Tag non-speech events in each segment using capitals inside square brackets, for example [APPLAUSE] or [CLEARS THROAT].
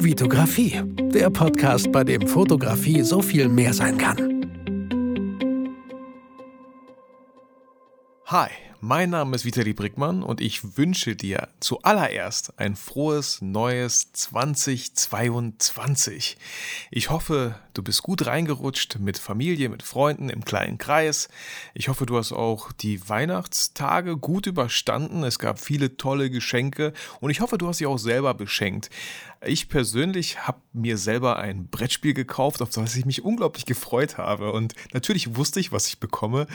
Vitografie, der Podcast, bei dem Fotografie so viel mehr sein kann. Hi, mein Name ist Vitali Brickmann und ich wünsche dir zuallererst ein frohes neues 2022. Ich hoffe, du bist gut reingerutscht mit Familie, mit Freunden im kleinen Kreis. Ich hoffe, du hast auch die Weihnachtstage gut überstanden. Es gab viele tolle Geschenke und ich hoffe, du hast dich auch selber beschenkt. Ich persönlich habe mir selber ein Brettspiel gekauft, auf das ich mich unglaublich gefreut habe. Und natürlich wusste ich, was ich bekomme.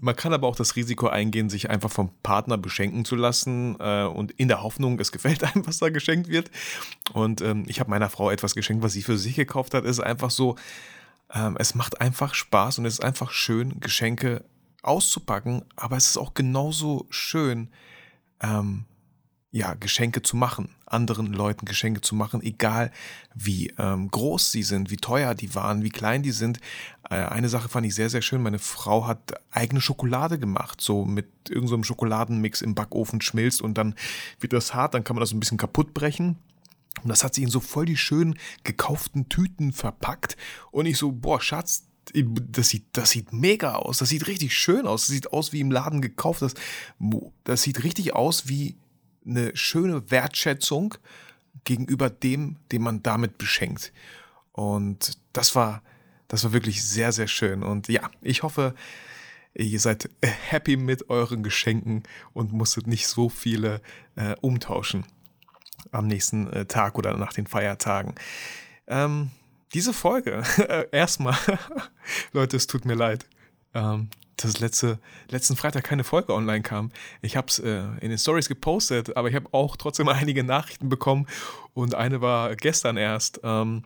Man kann aber auch das Risiko eingehen, sich einfach vom Partner beschenken zu lassen äh, und in der Hoffnung, es gefällt einem, was da geschenkt wird. Und ähm, ich habe meiner Frau etwas geschenkt, was sie für sich gekauft hat. Es ist einfach so, ähm, es macht einfach Spaß und es ist einfach schön, Geschenke auszupacken. Aber es ist auch genauso schön, ähm, ja, Geschenke zu machen, anderen Leuten Geschenke zu machen, egal wie ähm, groß sie sind, wie teuer die waren, wie klein die sind. Äh, eine Sache fand ich sehr, sehr schön. Meine Frau hat eigene Schokolade gemacht, so mit irgendeinem so Schokoladenmix im Backofen schmilzt und dann wird das hart, dann kann man das ein bisschen kaputt brechen. Und das hat sie in so voll die schönen gekauften Tüten verpackt. Und ich so, boah, Schatz, das sieht, das sieht mega aus. Das sieht richtig schön aus. Das sieht aus wie im Laden gekauft. Das, das sieht richtig aus wie eine schöne Wertschätzung gegenüber dem, den man damit beschenkt. Und das war, das war wirklich sehr, sehr schön. Und ja, ich hoffe, ihr seid happy mit euren Geschenken und musstet nicht so viele äh, umtauschen am nächsten äh, Tag oder nach den Feiertagen. Ähm, diese Folge, [LAUGHS] äh, erstmal, [LAUGHS] Leute, es tut mir leid. Ähm, dass letzte, letzten Freitag keine Folge online kam. Ich habe es äh, in den Stories gepostet, aber ich habe auch trotzdem [LAUGHS] einige Nachrichten bekommen und eine war gestern erst ähm,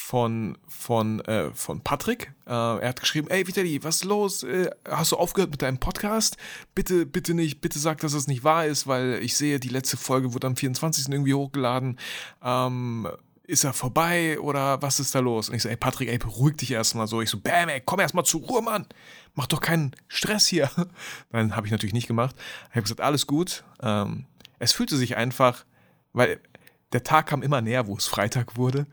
von, von, äh, von Patrick. Äh, er hat geschrieben, ey Vitali, was ist los? Äh, hast du aufgehört mit deinem Podcast? Bitte, bitte nicht, bitte sag, dass das nicht wahr ist, weil ich sehe, die letzte Folge wurde am 24. irgendwie hochgeladen. Ähm, ist er vorbei oder was ist da los? Und ich so, ey Patrick, ey, beruhig dich erstmal so. Ich so, bam, ey, komm erstmal zur Ruhe, Mann. Mach doch keinen Stress hier. [LAUGHS] Dann habe ich natürlich nicht gemacht. Ich habe gesagt, alles gut. Ähm, es fühlte sich einfach, weil der Tag kam immer näher, wo es Freitag wurde.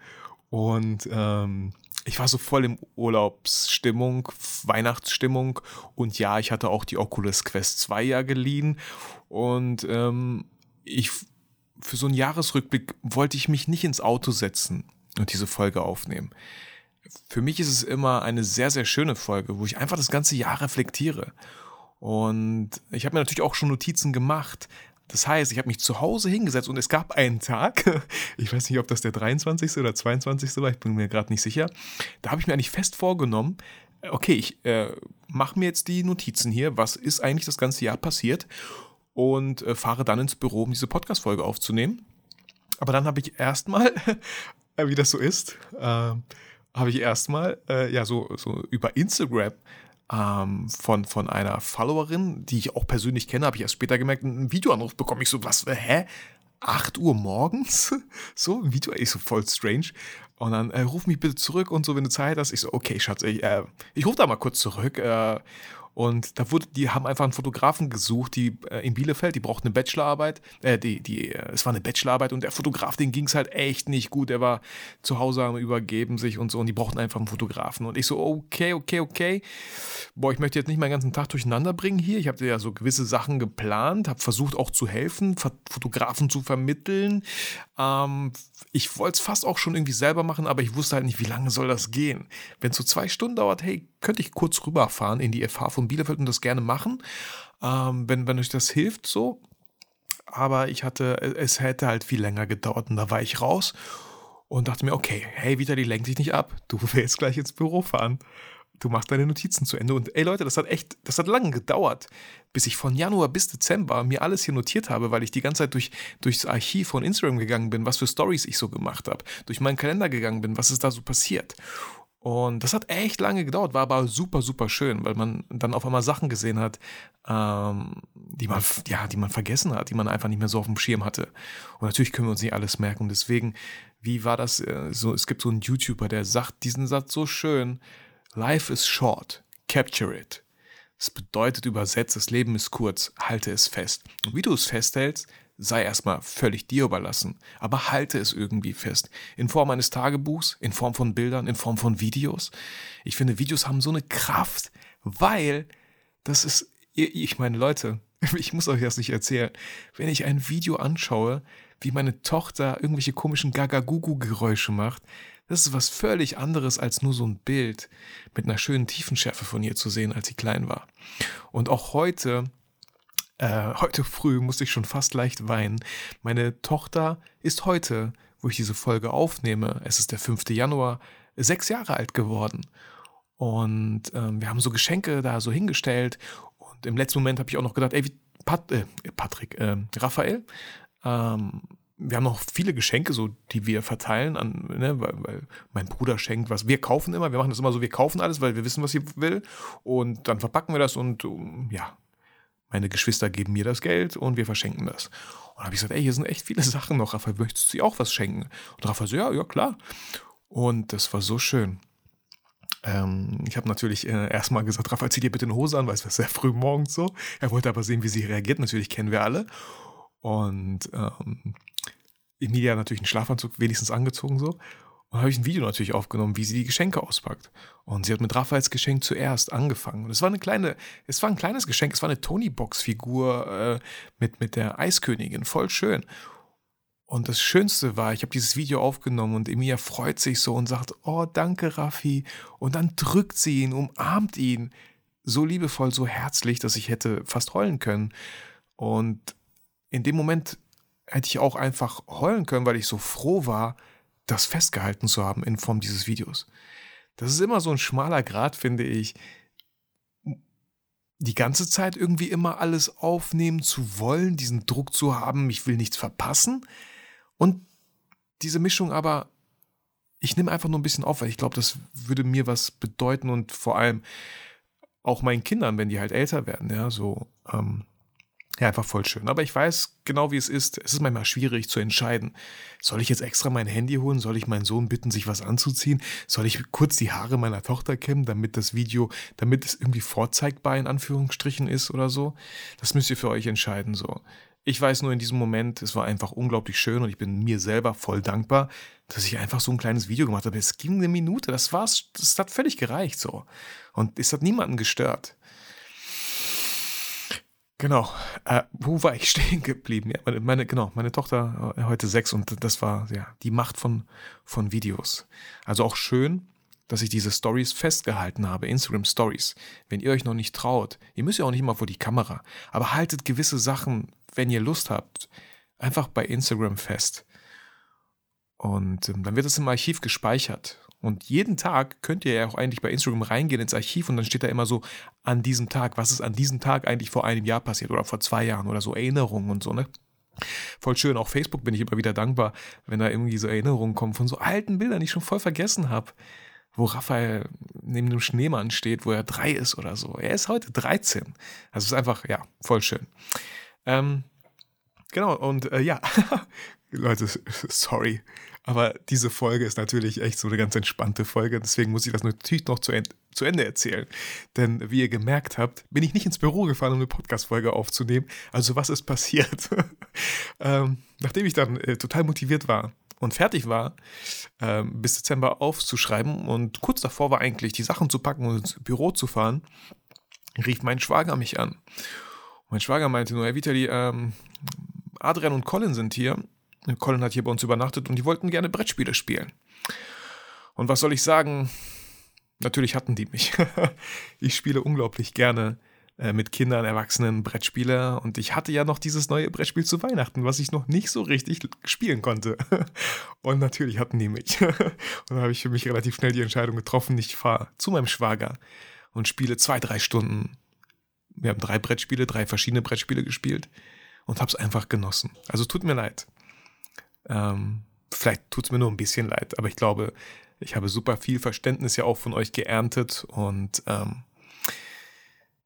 Und ähm, ich war so voll im Urlaubsstimmung, Weihnachtsstimmung. Und ja, ich hatte auch die Oculus Quest 2 ja geliehen. Und ähm, ich für so einen Jahresrückblick wollte ich mich nicht ins Auto setzen und diese Folge aufnehmen. Für mich ist es immer eine sehr, sehr schöne Folge, wo ich einfach das ganze Jahr reflektiere. Und ich habe mir natürlich auch schon Notizen gemacht. Das heißt, ich habe mich zu Hause hingesetzt und es gab einen Tag, [LAUGHS] ich weiß nicht, ob das der 23. oder 22. war, ich bin mir gerade nicht sicher, da habe ich mir eigentlich fest vorgenommen, okay, ich äh, mache mir jetzt die Notizen hier, was ist eigentlich das ganze Jahr passiert und äh, fahre dann ins Büro, um diese Podcast-Folge aufzunehmen. Aber dann habe ich erstmal, [LAUGHS] wie das so ist, äh, habe ich erstmal, äh, ja, so, so über Instagram ähm, von, von einer Followerin, die ich auch persönlich kenne, habe ich erst später gemerkt, einen Videoanruf bekomme ich so, was, hä? 8 Uhr morgens? [LAUGHS] so, ein Video, ich so voll strange. Und dann, äh, ruf mich bitte zurück und so, wenn du Zeit hast. Ich so, okay, Schatz, ich, äh, ich rufe da mal kurz zurück. Äh, und da wurde, die haben einfach einen Fotografen gesucht, die äh, in Bielefeld, die brauchten eine Bachelorarbeit, äh, die, die, äh, es war eine Bachelorarbeit und der Fotograf, den ging es halt echt nicht gut. Der war zu Hause am Übergeben sich und so und die brauchten einfach einen Fotografen. Und ich so, okay, okay, okay. Boah, ich möchte jetzt nicht meinen ganzen Tag durcheinander bringen hier. Ich habe ja so gewisse Sachen geplant, habe versucht auch zu helfen, Fotografen zu vermitteln. Ähm, ich wollte es fast auch schon irgendwie selber machen, aber ich wusste halt nicht, wie lange soll das gehen. Wenn es so zwei Stunden dauert, hey, könnte ich kurz rüberfahren in die FH von Bielefeld und das gerne machen, ähm, wenn, wenn euch das hilft so. Aber ich hatte, es hätte halt viel länger gedauert und da war ich raus und dachte mir, okay, hey, Vitali, lenk dich nicht ab. Du [LAUGHS] willst gleich ins Büro fahren. Du machst deine Notizen zu Ende. Und ey Leute, das hat echt, das hat lange gedauert, bis ich von Januar bis Dezember mir alles hier notiert habe, weil ich die ganze Zeit durch, durchs Archiv von Instagram gegangen bin, was für Stories ich so gemacht habe, durch meinen Kalender gegangen bin, was ist da so passiert. Und das hat echt lange gedauert, war aber super, super schön, weil man dann auf einmal Sachen gesehen hat, ähm, die man, ja, die man vergessen hat, die man einfach nicht mehr so auf dem Schirm hatte. Und natürlich können wir uns nicht alles merken. Deswegen, wie war das? Äh, so, es gibt so einen YouTuber, der sagt diesen Satz so schön: Life is short, capture it. Das bedeutet übersetzt, das Leben ist kurz, halte es fest. Und wie du es festhältst, sei erstmal völlig dir überlassen, aber halte es irgendwie fest. In Form eines Tagebuchs, in Form von Bildern, in Form von Videos. Ich finde, Videos haben so eine Kraft, weil das ist, ich meine, Leute, [LAUGHS] ich muss euch das nicht erzählen. Wenn ich ein Video anschaue, wie meine Tochter irgendwelche komischen Gagagugu-Geräusche macht, das ist was völlig anderes als nur so ein Bild mit einer schönen Tiefenschärfe von ihr zu sehen, als sie klein war. Und auch heute, äh, heute früh musste ich schon fast leicht weinen. Meine Tochter ist heute, wo ich diese Folge aufnehme, es ist der 5. Januar, sechs Jahre alt geworden. Und ähm, wir haben so Geschenke da so hingestellt. Und im letzten Moment habe ich auch noch gedacht, ey, wie Pat, äh, Patrick, äh, Raphael, ähm, wir haben noch viele Geschenke, so die wir verteilen an, ne, weil, weil, mein Bruder schenkt was. Wir kaufen immer, wir machen das immer so, wir kaufen alles, weil wir wissen, was sie will. Und dann verpacken wir das und ja, meine Geschwister geben mir das Geld und wir verschenken das. Und habe ich gesagt, ey, hier sind echt viele [LAUGHS] Sachen noch. Raphael, möchtest du sie auch was schenken? Und Raphael so, ja, ja, klar. Und das war so schön. Ähm, ich habe natürlich äh, erstmal gesagt, Raphael, zieh dir bitte eine Hose an, weil es war sehr früh morgens so. Er wollte aber sehen, wie sie reagiert. Natürlich kennen wir alle. Und ähm, Emilia natürlich einen Schlafanzug wenigstens angezogen so. Und habe ich ein Video natürlich aufgenommen, wie sie die Geschenke auspackt. Und sie hat mit Raphaels Geschenk zuerst angefangen. Und es war eine kleine, es war ein kleines Geschenk, es war eine Tony-Box-Figur äh, mit, mit der Eiskönigin, voll schön. Und das Schönste war, ich habe dieses Video aufgenommen und Emilia freut sich so und sagt, oh, danke, Raffi. Und dann drückt sie ihn, umarmt ihn. So liebevoll, so herzlich, dass ich hätte fast heulen können. Und in dem Moment hätte ich auch einfach heulen können, weil ich so froh war, das festgehalten zu haben in Form dieses Videos. Das ist immer so ein schmaler Grad, finde ich. Die ganze Zeit irgendwie immer alles aufnehmen zu wollen, diesen Druck zu haben, ich will nichts verpassen. Und diese Mischung aber, ich nehme einfach nur ein bisschen auf, weil ich glaube, das würde mir was bedeuten und vor allem auch meinen Kindern, wenn die halt älter werden, ja, so, ähm, ja, einfach voll schön. Aber ich weiß genau, wie es ist. Es ist manchmal schwierig zu entscheiden. Soll ich jetzt extra mein Handy holen? Soll ich meinen Sohn bitten, sich was anzuziehen? Soll ich kurz die Haare meiner Tochter kämmen, damit das Video, damit es irgendwie vorzeigbar in Anführungsstrichen ist oder so? Das müsst ihr für euch entscheiden, so. Ich weiß nur in diesem Moment, es war einfach unglaublich schön und ich bin mir selber voll dankbar, dass ich einfach so ein kleines Video gemacht habe. Es ging eine Minute, das war's, das hat völlig gereicht, so. Und es hat niemanden gestört. Genau. Äh, wo war ich [LAUGHS] stehen geblieben? Ja, meine, meine, genau, meine Tochter äh, heute sechs und das war ja die Macht von, von Videos. Also auch schön, dass ich diese Stories festgehalten habe, Instagram Stories. Wenn ihr euch noch nicht traut, ihr müsst ja auch nicht mal vor die Kamera, aber haltet gewisse Sachen, wenn ihr Lust habt, einfach bei Instagram fest. Und ähm, dann wird es im Archiv gespeichert. Und jeden Tag könnt ihr ja auch eigentlich bei Instagram reingehen ins Archiv und dann steht da immer so an diesem Tag, was ist an diesem Tag eigentlich vor einem Jahr passiert oder vor zwei Jahren oder so Erinnerungen und so, ne? Voll schön. Auch Facebook bin ich immer wieder dankbar, wenn da irgendwie so Erinnerungen kommen von so alten Bildern, die ich schon voll vergessen habe. Wo Raphael neben dem Schneemann steht, wo er drei ist oder so. Er ist heute 13. Also es ist einfach, ja, voll schön. Ähm, genau, und äh, ja, [LAUGHS] Leute, [LAUGHS] sorry. Aber diese Folge ist natürlich echt so eine ganz entspannte Folge. Deswegen muss ich das natürlich noch zu, zu Ende erzählen. Denn wie ihr gemerkt habt, bin ich nicht ins Büro gefahren, um eine Podcast-Folge aufzunehmen. Also was ist passiert? [LAUGHS] ähm, nachdem ich dann äh, total motiviert war und fertig war, äh, bis Dezember aufzuschreiben und kurz davor war eigentlich, die Sachen zu packen und ins Büro zu fahren, rief mein Schwager mich an. mein Schwager meinte nur, Herr Vitali, ähm, Adrian und Colin sind hier Colin hat hier bei uns übernachtet und die wollten gerne Brettspiele spielen. Und was soll ich sagen? Natürlich hatten die mich. [LAUGHS] ich spiele unglaublich gerne äh, mit Kindern, Erwachsenen Brettspiele und ich hatte ja noch dieses neue Brettspiel zu Weihnachten, was ich noch nicht so richtig spielen konnte. [LAUGHS] und natürlich hatten die mich. [LAUGHS] und da habe ich für mich relativ schnell die Entscheidung getroffen, ich fahre zu meinem Schwager und spiele zwei, drei Stunden. Wir haben drei Brettspiele, drei verschiedene Brettspiele gespielt und habe es einfach genossen. Also tut mir leid. Ähm, vielleicht tut es mir nur ein bisschen leid, aber ich glaube, ich habe super viel Verständnis ja auch von euch geerntet und ähm,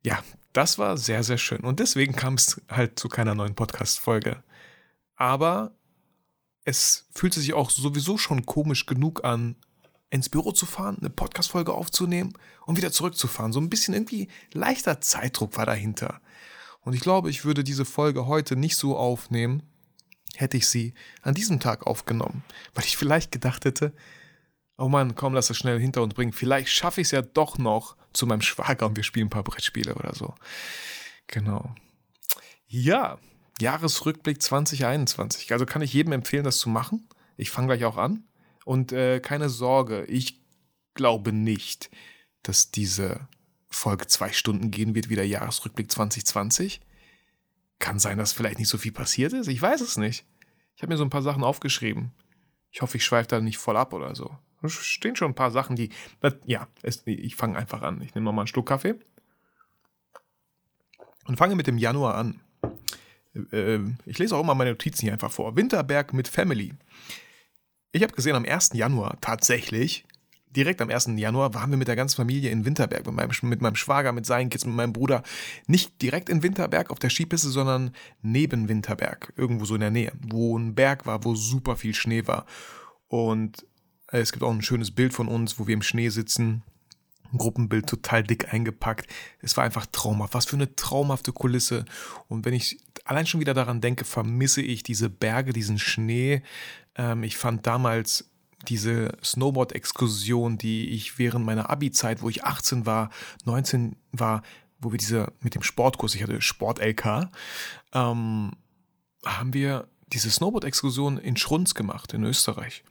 ja, das war sehr, sehr schön. Und deswegen kam es halt zu keiner neuen Podcast-Folge. Aber es fühlte sich auch sowieso schon komisch genug an, ins Büro zu fahren, eine Podcast-Folge aufzunehmen und wieder zurückzufahren. So ein bisschen irgendwie leichter Zeitdruck war dahinter. Und ich glaube, ich würde diese Folge heute nicht so aufnehmen, hätte ich sie an diesem Tag aufgenommen, weil ich vielleicht gedacht hätte, oh Mann, komm, lass das schnell hinter uns bringen. Vielleicht schaffe ich es ja doch noch zu meinem Schwager und wir spielen ein paar Brettspiele oder so. Genau. Ja, Jahresrückblick 2021. Also kann ich jedem empfehlen, das zu machen. Ich fange gleich auch an. Und äh, keine Sorge, ich glaube nicht, dass diese Folge zwei Stunden gehen wird wie der Jahresrückblick 2020. Kann sein, dass vielleicht nicht so viel passiert ist. Ich weiß es nicht. Ich habe mir so ein paar Sachen aufgeschrieben. Ich hoffe, ich schweife da nicht voll ab oder so. Da stehen schon ein paar Sachen, die. Ja, es, ich fange einfach an. Ich nehme nochmal einen Schluck Kaffee. Und fange mit dem Januar an. Äh, ich lese auch immer meine Notizen hier einfach vor. Winterberg mit Family. Ich habe gesehen, am 1. Januar tatsächlich, direkt am 1. Januar, waren wir mit der ganzen Familie in Winterberg, mit meinem, mit meinem Schwager, mit seinen Kids, mit meinem Bruder. Nicht direkt in Winterberg auf der Skipiste, sondern neben Winterberg, irgendwo so in der Nähe, wo ein Berg war, wo super viel Schnee war. Und es gibt auch ein schönes Bild von uns, wo wir im Schnee sitzen. Ein Gruppenbild total dick eingepackt. Es war einfach traumhaft. Was für eine traumhafte Kulisse. Und wenn ich allein schon wieder daran denke, vermisse ich diese Berge, diesen Schnee. Ähm, ich fand damals diese Snowboard-Exkursion, die ich während meiner Abi-Zeit, wo ich 18 war, 19 war, wo wir diese mit dem Sportkurs, ich hatte Sport-LK, ähm, haben wir diese Snowboard-Exkursion in Schrunz gemacht, in Österreich.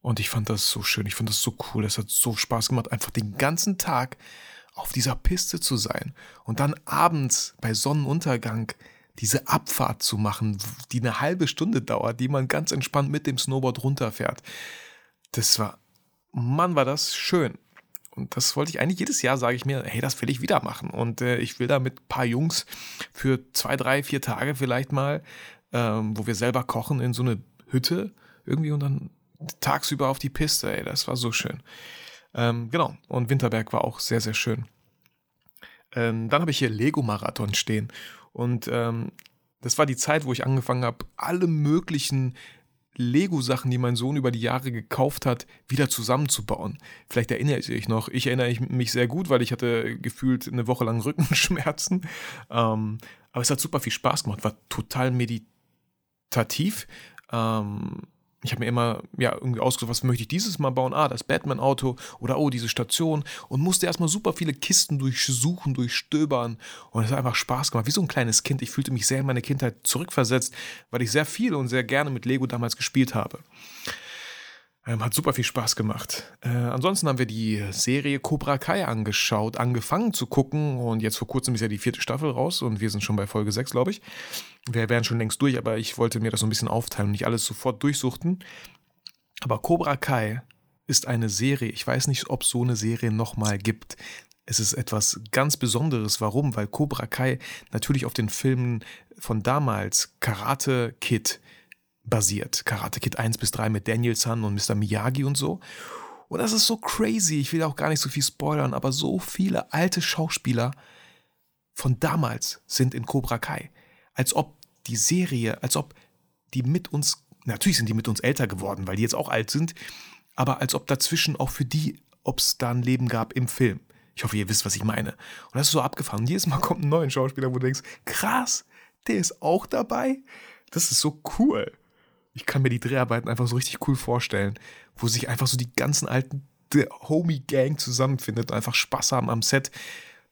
Und ich fand das so schön, ich fand das so cool, das hat so Spaß gemacht, einfach den ganzen Tag auf dieser Piste zu sein und dann abends bei Sonnenuntergang diese Abfahrt zu machen, die eine halbe Stunde dauert, die man ganz entspannt mit dem Snowboard runterfährt. Das war, Mann, war das schön. Und das wollte ich eigentlich jedes Jahr, sage ich mir, hey, das will ich wieder machen. Und äh, ich will da mit ein paar Jungs für zwei, drei, vier Tage vielleicht mal, ähm, wo wir selber kochen in so eine Hütte irgendwie und dann tagsüber auf die Piste, ey, das war so schön. Ähm, genau, und Winterberg war auch sehr, sehr schön. Ähm, dann habe ich hier Lego-Marathon stehen. Und ähm, das war die Zeit, wo ich angefangen habe, alle möglichen Lego-Sachen, die mein Sohn über die Jahre gekauft hat, wieder zusammenzubauen. Vielleicht erinnere ich noch. Ich erinnere mich sehr gut, weil ich hatte gefühlt eine Woche lang Rückenschmerzen. Ähm, aber es hat super viel Spaß gemacht, war total meditativ. Ähm, ich habe mir immer ja irgendwie ausgesucht, was möchte ich dieses Mal bauen? Ah, das Batman-Auto oder oh, diese Station und musste erstmal super viele Kisten durchsuchen, durchstöbern und es hat einfach Spaß gemacht, wie so ein kleines Kind. Ich fühlte mich sehr in meine Kindheit zurückversetzt, weil ich sehr viel und sehr gerne mit Lego damals gespielt habe. Ähm, hat super viel Spaß gemacht. Äh, ansonsten haben wir die Serie Cobra Kai angeschaut, angefangen zu gucken und jetzt vor kurzem ist ja die vierte Staffel raus und wir sind schon bei Folge 6, glaube ich. Wir wären schon längst durch, aber ich wollte mir das so ein bisschen aufteilen und nicht alles sofort durchsuchten. Aber Cobra Kai ist eine Serie, ich weiß nicht, ob es so eine Serie nochmal gibt. Es ist etwas ganz Besonderes. Warum? Weil Cobra Kai natürlich auf den Filmen von damals, Karate Kid, basiert. Karate Kid 1 bis 3 mit Daniel San und Mr. Miyagi und so. Und das ist so crazy. Ich will auch gar nicht so viel spoilern, aber so viele alte Schauspieler von damals sind in Cobra Kai. Als ob die Serie, als ob die mit uns, natürlich sind die mit uns älter geworden, weil die jetzt auch alt sind, aber als ob dazwischen auch für die, ob es da ein Leben gab im Film. Ich hoffe, ihr wisst, was ich meine. Und das ist so abgefahren. Und jedes Mal [LAUGHS] kommt ein neuer Schauspieler, wo du denkst, krass, der ist auch dabei. Das ist so cool ich kann mir die Dreharbeiten einfach so richtig cool vorstellen, wo sich einfach so die ganzen alten Homie-Gang zusammenfindet und einfach Spaß haben am Set.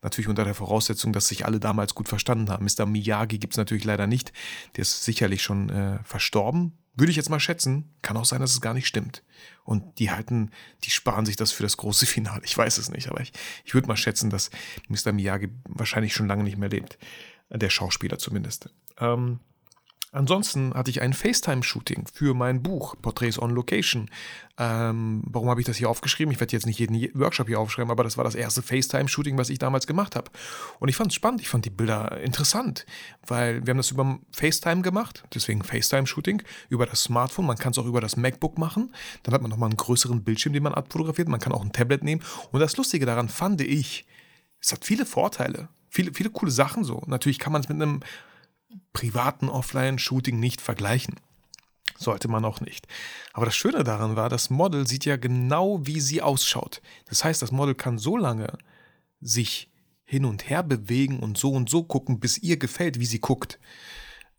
Natürlich unter der Voraussetzung, dass sich alle damals gut verstanden haben. Mr. Miyagi gibt es natürlich leider nicht. Der ist sicherlich schon äh, verstorben. Würde ich jetzt mal schätzen. Kann auch sein, dass es gar nicht stimmt. Und die halten, die sparen sich das für das große [LAUGHS] Finale. Ich weiß es nicht, aber ich, ich würde mal schätzen, dass Mr. Miyagi wahrscheinlich schon lange nicht mehr lebt. Der Schauspieler zumindest. Ähm, Ansonsten hatte ich ein FaceTime-Shooting für mein Buch Portraits on Location. Ähm, warum habe ich das hier aufgeschrieben? Ich werde jetzt nicht jeden Workshop hier aufschreiben, aber das war das erste FaceTime-Shooting, was ich damals gemacht habe. Und ich fand es spannend, ich fand die Bilder interessant, weil wir haben das über FaceTime gemacht, deswegen FaceTime-Shooting, über das Smartphone. Man kann es auch über das MacBook machen. Dann hat man nochmal einen größeren Bildschirm, den man abfotografiert. Man kann auch ein Tablet nehmen. Und das Lustige daran fand ich, es hat viele Vorteile. Viele, viele coole Sachen so. Natürlich kann man es mit einem privaten Offline-Shooting nicht vergleichen. Sollte man auch nicht. Aber das Schöne daran war, das Model sieht ja genau, wie sie ausschaut. Das heißt, das Model kann so lange sich hin und her bewegen und so und so gucken, bis ihr gefällt, wie sie guckt.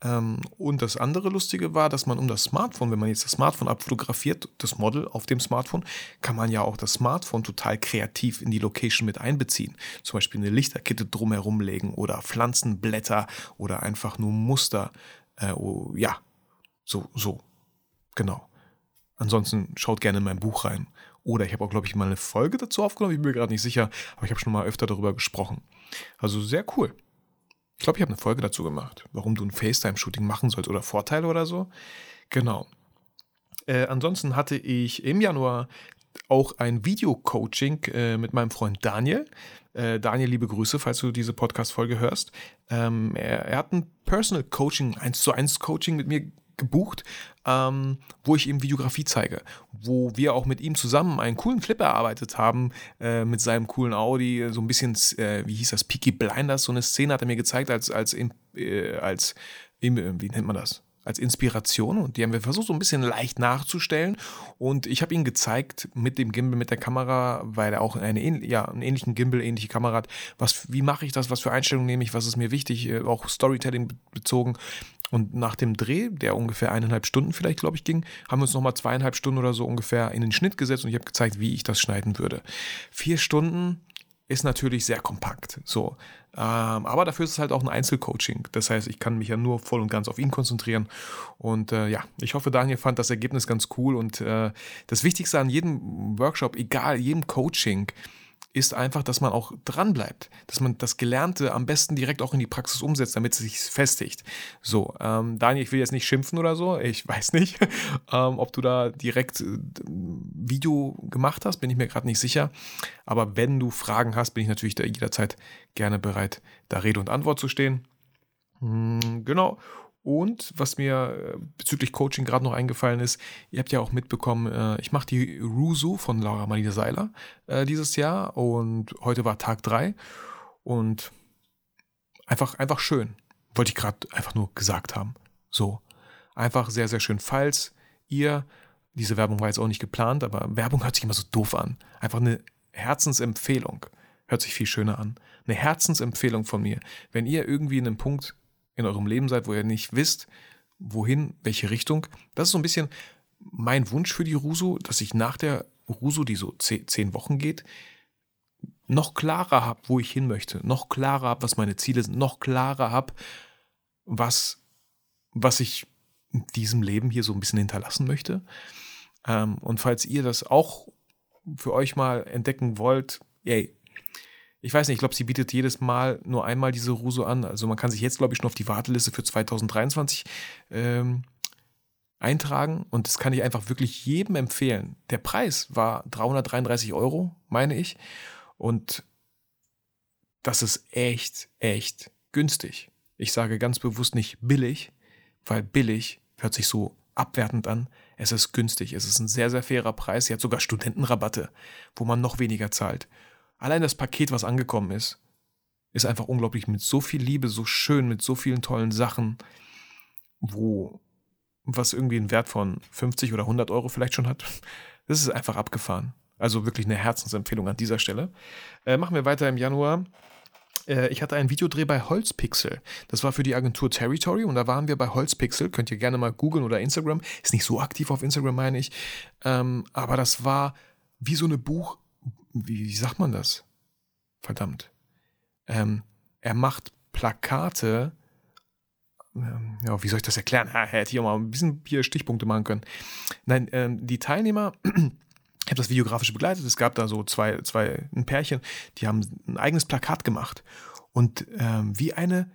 Ähm, und das andere Lustige war, dass man um das Smartphone, wenn man jetzt das Smartphone abfotografiert, das Model auf dem Smartphone, kann man ja auch das Smartphone total kreativ in die Location mit einbeziehen. Zum Beispiel eine Lichterkette drumherum legen oder Pflanzenblätter oder einfach nur Muster. Äh, oh, ja, so, so. Genau. Ansonsten schaut gerne in mein Buch rein. Oder ich habe auch, glaube ich, mal eine Folge dazu aufgenommen, ich bin mir gerade nicht sicher, aber ich habe schon mal öfter darüber gesprochen. Also sehr cool. Ich glaube, ich habe eine Folge dazu gemacht, warum du ein FaceTime-Shooting machen sollst oder Vorteile oder so. Genau. Äh, ansonsten hatte ich im Januar auch ein Video-Coaching äh, mit meinem Freund Daniel. Äh, Daniel, liebe Grüße, falls du diese Podcast-Folge hörst. Ähm, er, er, hat ein Personal Coaching, 1 zu 1 Coaching mit mir gebucht, ähm, wo ich ihm Videografie zeige, wo wir auch mit ihm zusammen einen coolen Clip erarbeitet haben, äh, mit seinem coolen Audi, so ein bisschen, äh, wie hieß das, Peaky Blinders, so eine Szene hat er mir gezeigt als, als, äh, als, wie nennt man das? als Inspiration und die haben wir versucht so ein bisschen leicht nachzustellen und ich habe ihnen gezeigt mit dem Gimbal, mit der Kamera, weil er auch eine, ja, einen ähnlichen Gimbal, ähnliche Kamera hat, was, wie mache ich das, was für Einstellungen nehme ich, was ist mir wichtig, äh, auch Storytelling bezogen und nach dem Dreh, der ungefähr eineinhalb Stunden vielleicht, glaube ich, ging, haben wir uns nochmal zweieinhalb Stunden oder so ungefähr in den Schnitt gesetzt und ich habe gezeigt, wie ich das schneiden würde. Vier Stunden ist natürlich sehr kompakt. So. Ähm, aber dafür ist es halt auch ein Einzelcoaching. Das heißt, ich kann mich ja nur voll und ganz auf ihn konzentrieren. Und äh, ja, ich hoffe, Daniel fand das Ergebnis ganz cool. Und äh, das Wichtigste an jedem Workshop, egal, jedem Coaching, ist einfach, dass man auch dran bleibt, dass man das Gelernte am besten direkt auch in die Praxis umsetzt, damit es sich festigt. So, ähm, Daniel, ich will jetzt nicht schimpfen oder so, ich [LAUGHS] weiß nicht, ähm, ob du da direkt äh, Video gemacht hast, bin ich mir gerade nicht sicher. Aber wenn du Fragen hast, bin ich natürlich da jederzeit gerne bereit, da Rede und Antwort zu stehen. Hm, genau. Und was mir äh, bezüglich Coaching gerade noch eingefallen ist, ihr habt ja auch mitbekommen, äh, ich mache die Rusu von Laura Marlene Seiler äh, dieses Jahr und heute war Tag 3 und einfach, einfach schön. Wollte ich gerade einfach nur gesagt haben. So. Einfach sehr, sehr schön. Falls ihr, diese Werbung war jetzt auch nicht geplant, aber Werbung hört sich immer so doof an. Einfach eine Herzensempfehlung. Hört sich viel schöner an. Eine Herzensempfehlung von mir. Wenn ihr irgendwie in einem Punkt in eurem Leben seid, wo ihr nicht wisst, wohin, welche Richtung. Das ist so ein bisschen mein Wunsch für die Ruso, dass ich nach der Ruso, die so zehn Wochen geht, noch klarer habe, wo ich hin möchte, noch klarer habe, was meine Ziele sind, noch klarer habe, was, was ich diesem Leben hier so ein bisschen hinterlassen möchte. Ähm, und falls ihr das auch für euch mal entdecken wollt, ey, ich weiß nicht, ich glaube, sie bietet jedes Mal nur einmal diese Ruso an. Also man kann sich jetzt, glaube ich, schon auf die Warteliste für 2023 ähm, eintragen. Und das kann ich einfach wirklich jedem empfehlen. Der Preis war 333 Euro, meine ich. Und das ist echt, echt günstig. Ich sage ganz bewusst nicht billig, weil billig hört sich so abwertend an. Es ist günstig. Es ist ein sehr, sehr fairer Preis. Sie hat sogar Studentenrabatte, wo man noch weniger zahlt. Allein das Paket, was angekommen ist, ist einfach unglaublich mit so viel Liebe, so schön, mit so vielen tollen Sachen, wo was irgendwie einen Wert von 50 oder 100 Euro vielleicht schon hat. Das ist einfach abgefahren. Also wirklich eine Herzensempfehlung an dieser Stelle. Äh, machen wir weiter im Januar. Äh, ich hatte einen Videodreh bei Holzpixel. Das war für die Agentur Territory und da waren wir bei Holzpixel. Könnt ihr gerne mal googeln oder Instagram. Ist nicht so aktiv auf Instagram, meine ich. Ähm, aber das war wie so eine Buch, wie, wie sagt man das? Verdammt. Ähm, er macht Plakate. Ähm, ja, wie soll ich das erklären? Ha, hätte ich auch mal ein bisschen hier Stichpunkte machen können. Nein, ähm, die Teilnehmer, [CLEARS THROAT] ich habe das videografisch begleitet. Es gab da so zwei, zwei, ein Pärchen, die haben ein eigenes Plakat gemacht. Und ähm, wie eine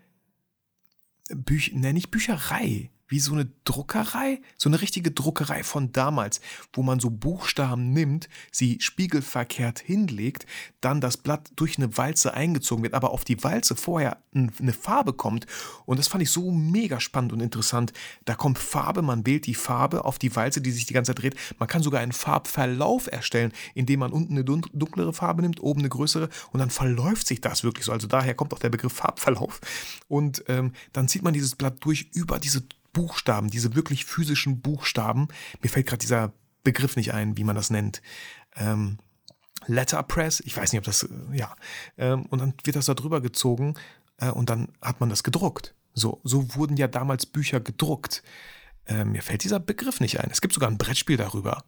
Büch, ne, nicht Bücherei, wie so eine Druckerei, so eine richtige Druckerei von damals, wo man so Buchstaben nimmt, sie spiegelverkehrt hinlegt, dann das Blatt durch eine Walze eingezogen wird, aber auf die Walze vorher eine Farbe kommt. Und das fand ich so mega spannend und interessant. Da kommt Farbe, man wählt die Farbe auf die Walze, die sich die ganze Zeit dreht. Man kann sogar einen Farbverlauf erstellen, indem man unten eine dunklere Farbe nimmt, oben eine größere und dann verläuft sich das wirklich so. Also daher kommt auch der Begriff Farbverlauf. Und ähm, dann zieht man dieses Blatt durch über diese Buchstaben, diese wirklich physischen Buchstaben, mir fällt gerade dieser Begriff nicht ein, wie man das nennt. Ähm, Letterpress, ich weiß nicht, ob das, äh, ja. Ähm, und dann wird das da drüber gezogen äh, und dann hat man das gedruckt. So, so wurden ja damals Bücher gedruckt. Äh, mir fällt dieser Begriff nicht ein. Es gibt sogar ein Brettspiel darüber.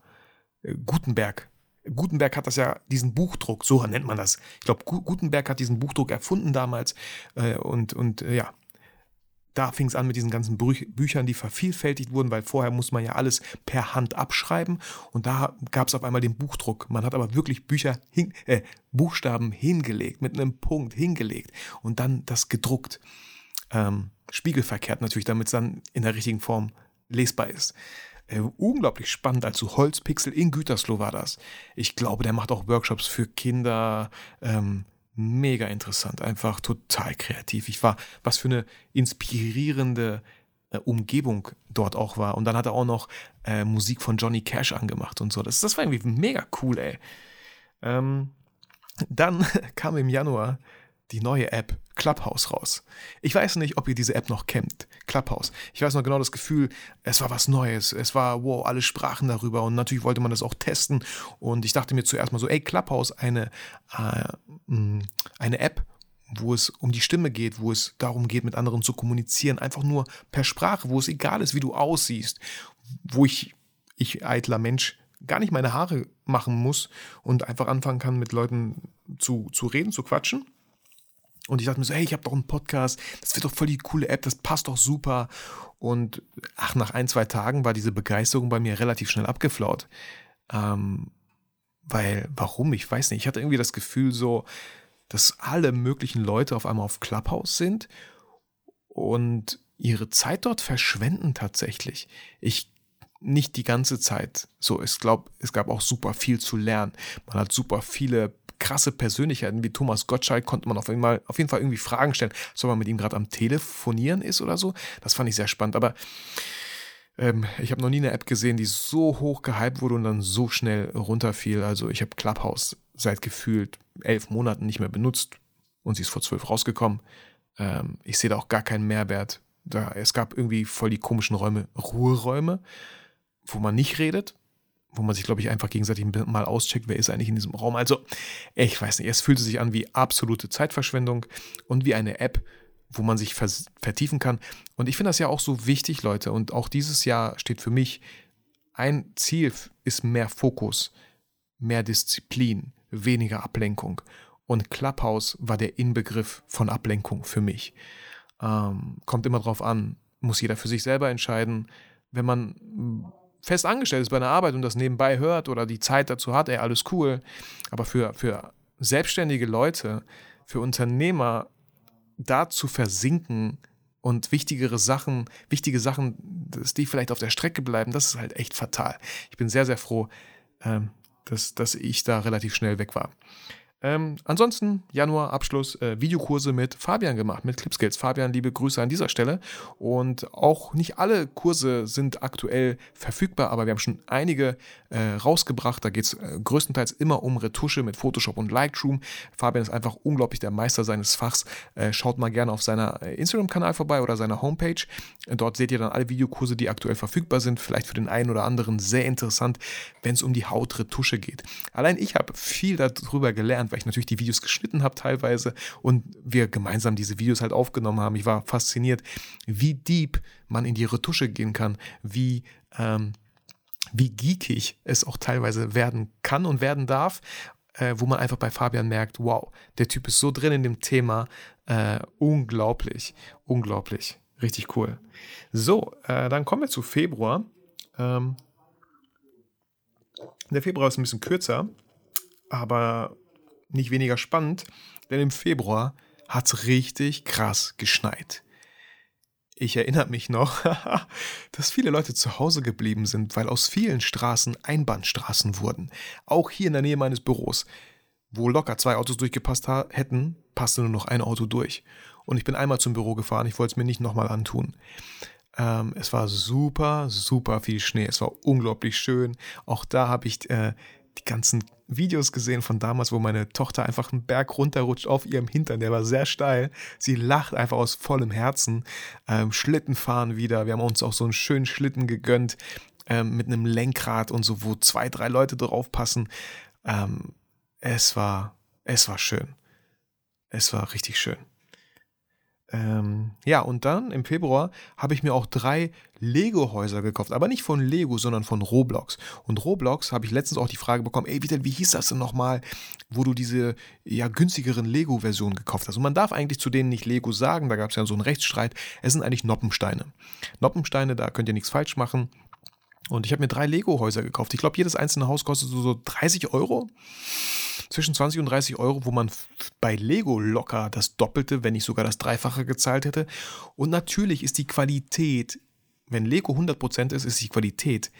Äh, Gutenberg. Gutenberg hat das ja, diesen Buchdruck, so nennt man das. Ich glaube, Gutenberg hat diesen Buchdruck erfunden damals. Äh, und und äh, ja, da fing es an mit diesen ganzen Brü Büchern, die vervielfältigt wurden, weil vorher muss man ja alles per Hand abschreiben und da gab es auf einmal den Buchdruck. Man hat aber wirklich Bücher, hin, äh, Buchstaben hingelegt, mit einem Punkt hingelegt und dann das gedruckt. Ähm, spiegelverkehrt natürlich, damit es dann in der richtigen Form lesbar ist. Äh, unglaublich spannend, also Holzpixel in Gütersloh war das. Ich glaube, der macht auch Workshops für Kinder. Ähm, mega interessant, einfach total kreativ. Ich war, was für eine inspirierende äh, Umgebung dort auch war. Und dann hat er auch noch äh, Musik von Johnny Cash angemacht und so. Das, das war irgendwie mega cool, ey. Ähm, dann [LAUGHS] kam im Januar die neue App Clubhouse raus. Ich weiß nicht, ob ihr diese App noch kennt. Clubhouse. Ich weiß noch genau das Gefühl, es war was Neues. Es war, wow, alle sprachen darüber und natürlich wollte man das auch testen. Und ich dachte mir zuerst mal so, ey, Clubhouse, eine, äh, mm, eine App, wo es um die Stimme geht, wo es darum geht, mit anderen zu kommunizieren, einfach nur per Sprache, wo es egal ist, wie du aussiehst, wo ich, ich eitler Mensch, gar nicht meine Haare machen muss und einfach anfangen kann, mit Leuten zu, zu reden, zu quatschen und ich dachte mir so, hey, ich habe doch einen Podcast, das wird doch voll die coole App, das passt doch super. Und ach, nach ein, zwei Tagen war diese Begeisterung bei mir relativ schnell abgeflaut. Ähm, weil, warum? Ich weiß nicht. Ich hatte irgendwie das Gefühl so, dass alle möglichen Leute auf einmal auf Clubhouse sind und ihre Zeit dort verschwenden tatsächlich. Ich nicht die ganze Zeit. So, ich glaube, es gab auch super viel zu lernen. Man hat super viele krasse Persönlichkeiten wie Thomas Gottschalk konnte man auf jeden Fall, auf jeden Fall irgendwie Fragen stellen, ob man mit ihm gerade am Telefonieren ist oder so. Das fand ich sehr spannend. Aber ähm, ich habe noch nie eine App gesehen, die so hoch gehypt wurde und dann so schnell runterfiel. Also ich habe Clubhouse seit gefühlt elf Monaten nicht mehr benutzt und sie ist vor zwölf rausgekommen. Ähm, ich sehe da auch gar keinen Mehrwert. Da, es gab irgendwie voll die komischen Räume, Ruheräume, wo man nicht redet wo man sich, glaube ich, einfach gegenseitig mal auscheckt, wer ist eigentlich in diesem Raum. Also, ich weiß nicht, es fühlte sich an wie absolute Zeitverschwendung und wie eine App, wo man sich vertiefen kann. Und ich finde das ja auch so wichtig, Leute. Und auch dieses Jahr steht für mich, ein Ziel ist mehr Fokus, mehr Disziplin, weniger Ablenkung. Und Clubhouse war der Inbegriff von Ablenkung für mich. Ähm, kommt immer drauf an, muss jeder für sich selber entscheiden. Wenn man fest angestellt ist bei einer Arbeit und das nebenbei hört oder die Zeit dazu hat, ey, alles cool. Aber für, für selbstständige Leute, für Unternehmer, da zu versinken und wichtigere Sachen, wichtige Sachen, dass die vielleicht auf der Strecke bleiben, das ist halt echt fatal. Ich bin sehr, sehr froh, ähm, dass, dass ich da relativ schnell weg war. Ähm, ansonsten, Januar Abschluss, äh, Videokurse mit Fabian gemacht, mit Clipskills. Fabian, liebe Grüße an dieser Stelle. Und auch nicht alle Kurse sind aktuell verfügbar, aber wir haben schon einige äh, rausgebracht. Da geht es äh, größtenteils immer um Retusche mit Photoshop und Lightroom. Fabian ist einfach unglaublich der Meister seines Fachs. Äh, schaut mal gerne auf seiner äh, Instagram-Kanal vorbei oder seiner Homepage. Dort seht ihr dann alle Videokurse, die aktuell verfügbar sind. Vielleicht für den einen oder anderen sehr interessant, wenn es um die Hautretusche geht. Allein ich habe viel darüber gelernt weil ich natürlich die Videos geschnitten habe teilweise und wir gemeinsam diese Videos halt aufgenommen haben. Ich war fasziniert, wie deep man in die Retusche gehen kann, wie, ähm, wie geekig es auch teilweise werden kann und werden darf. Äh, wo man einfach bei Fabian merkt, wow, der Typ ist so drin in dem Thema, äh, unglaublich, unglaublich, richtig cool. So, äh, dann kommen wir zu Februar. Ähm, der Februar ist ein bisschen kürzer, aber nicht weniger spannend, denn im Februar hat es richtig krass geschneit. Ich erinnere mich noch, [LAUGHS] dass viele Leute zu Hause geblieben sind, weil aus vielen Straßen Einbahnstraßen wurden. Auch hier in der Nähe meines Büros. Wo locker zwei Autos durchgepasst hätten, passte nur noch ein Auto durch. Und ich bin einmal zum Büro gefahren, ich wollte es mir nicht nochmal antun. Ähm, es war super, super viel Schnee. Es war unglaublich schön. Auch da habe ich äh, die ganzen Videos gesehen von damals, wo meine Tochter einfach einen Berg runterrutscht auf ihrem Hintern. Der war sehr steil. Sie lacht einfach aus vollem Herzen. Ähm, Schlitten fahren wieder. Wir haben uns auch so einen schönen Schlitten gegönnt ähm, mit einem Lenkrad und so, wo zwei, drei Leute drauf passen. Ähm, es war, es war schön. Es war richtig schön. Ähm, ja, und dann im Februar habe ich mir auch drei Lego-Häuser gekauft. Aber nicht von Lego, sondern von Roblox. Und Roblox habe ich letztens auch die Frage bekommen, ey, wie, wie hieß das denn nochmal, wo du diese ja günstigeren Lego-Versionen gekauft hast? Und man darf eigentlich zu denen nicht Lego sagen, da gab es ja so einen Rechtsstreit. Es sind eigentlich Noppensteine. Noppensteine, da könnt ihr nichts falsch machen. Und ich habe mir drei Lego-Häuser gekauft. Ich glaube, jedes einzelne Haus kostet so, so 30 Euro. Zwischen 20 und 30 Euro, wo man bei Lego locker das Doppelte, wenn nicht sogar das Dreifache gezahlt hätte. Und natürlich ist die Qualität, wenn Lego 100% ist, ist die Qualität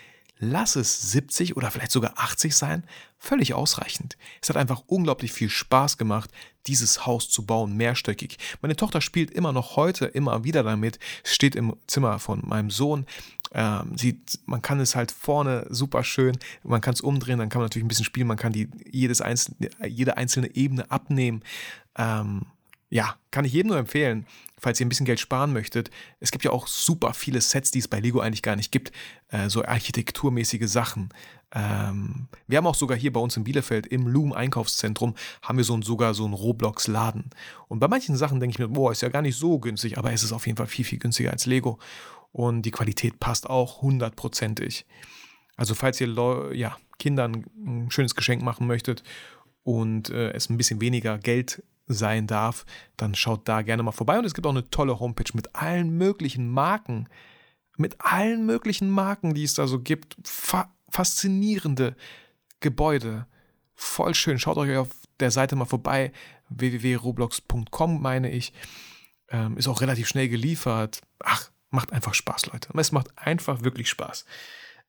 lass es 70 oder vielleicht sogar 80 sein, völlig ausreichend. Es hat einfach unglaublich viel Spaß gemacht, dieses Haus zu bauen, mehrstöckig. Meine Tochter spielt immer noch heute immer wieder damit, steht im Zimmer von meinem Sohn. Ähm, sie, man kann es halt vorne super schön, man kann es umdrehen, dann kann man natürlich ein bisschen spielen, man kann die, jedes einzelne, jede einzelne Ebene abnehmen. Ähm, ja, kann ich jedem nur empfehlen, falls ihr ein bisschen Geld sparen möchtet. Es gibt ja auch super viele Sets, die es bei Lego eigentlich gar nicht gibt. Äh, so architekturmäßige Sachen. Ähm, wir haben auch sogar hier bei uns in Bielefeld im Loom Einkaufszentrum haben wir so ein, sogar so einen Roblox Laden. Und bei manchen Sachen denke ich mir, boah, ist ja gar nicht so günstig, aber es ist auf jeden Fall viel, viel günstiger als Lego. Und die Qualität passt auch hundertprozentig. Also falls ihr ja, Kindern ein schönes Geschenk machen möchtet und äh, es ein bisschen weniger Geld sein darf, dann schaut da gerne mal vorbei. Und es gibt auch eine tolle Homepage mit allen möglichen Marken, mit allen möglichen Marken, die es da so gibt. Fa faszinierende Gebäude. Voll schön. Schaut euch auf der Seite mal vorbei. www.roblox.com meine ich. Ähm, ist auch relativ schnell geliefert. Ach, macht einfach Spaß, Leute. Es macht einfach wirklich Spaß.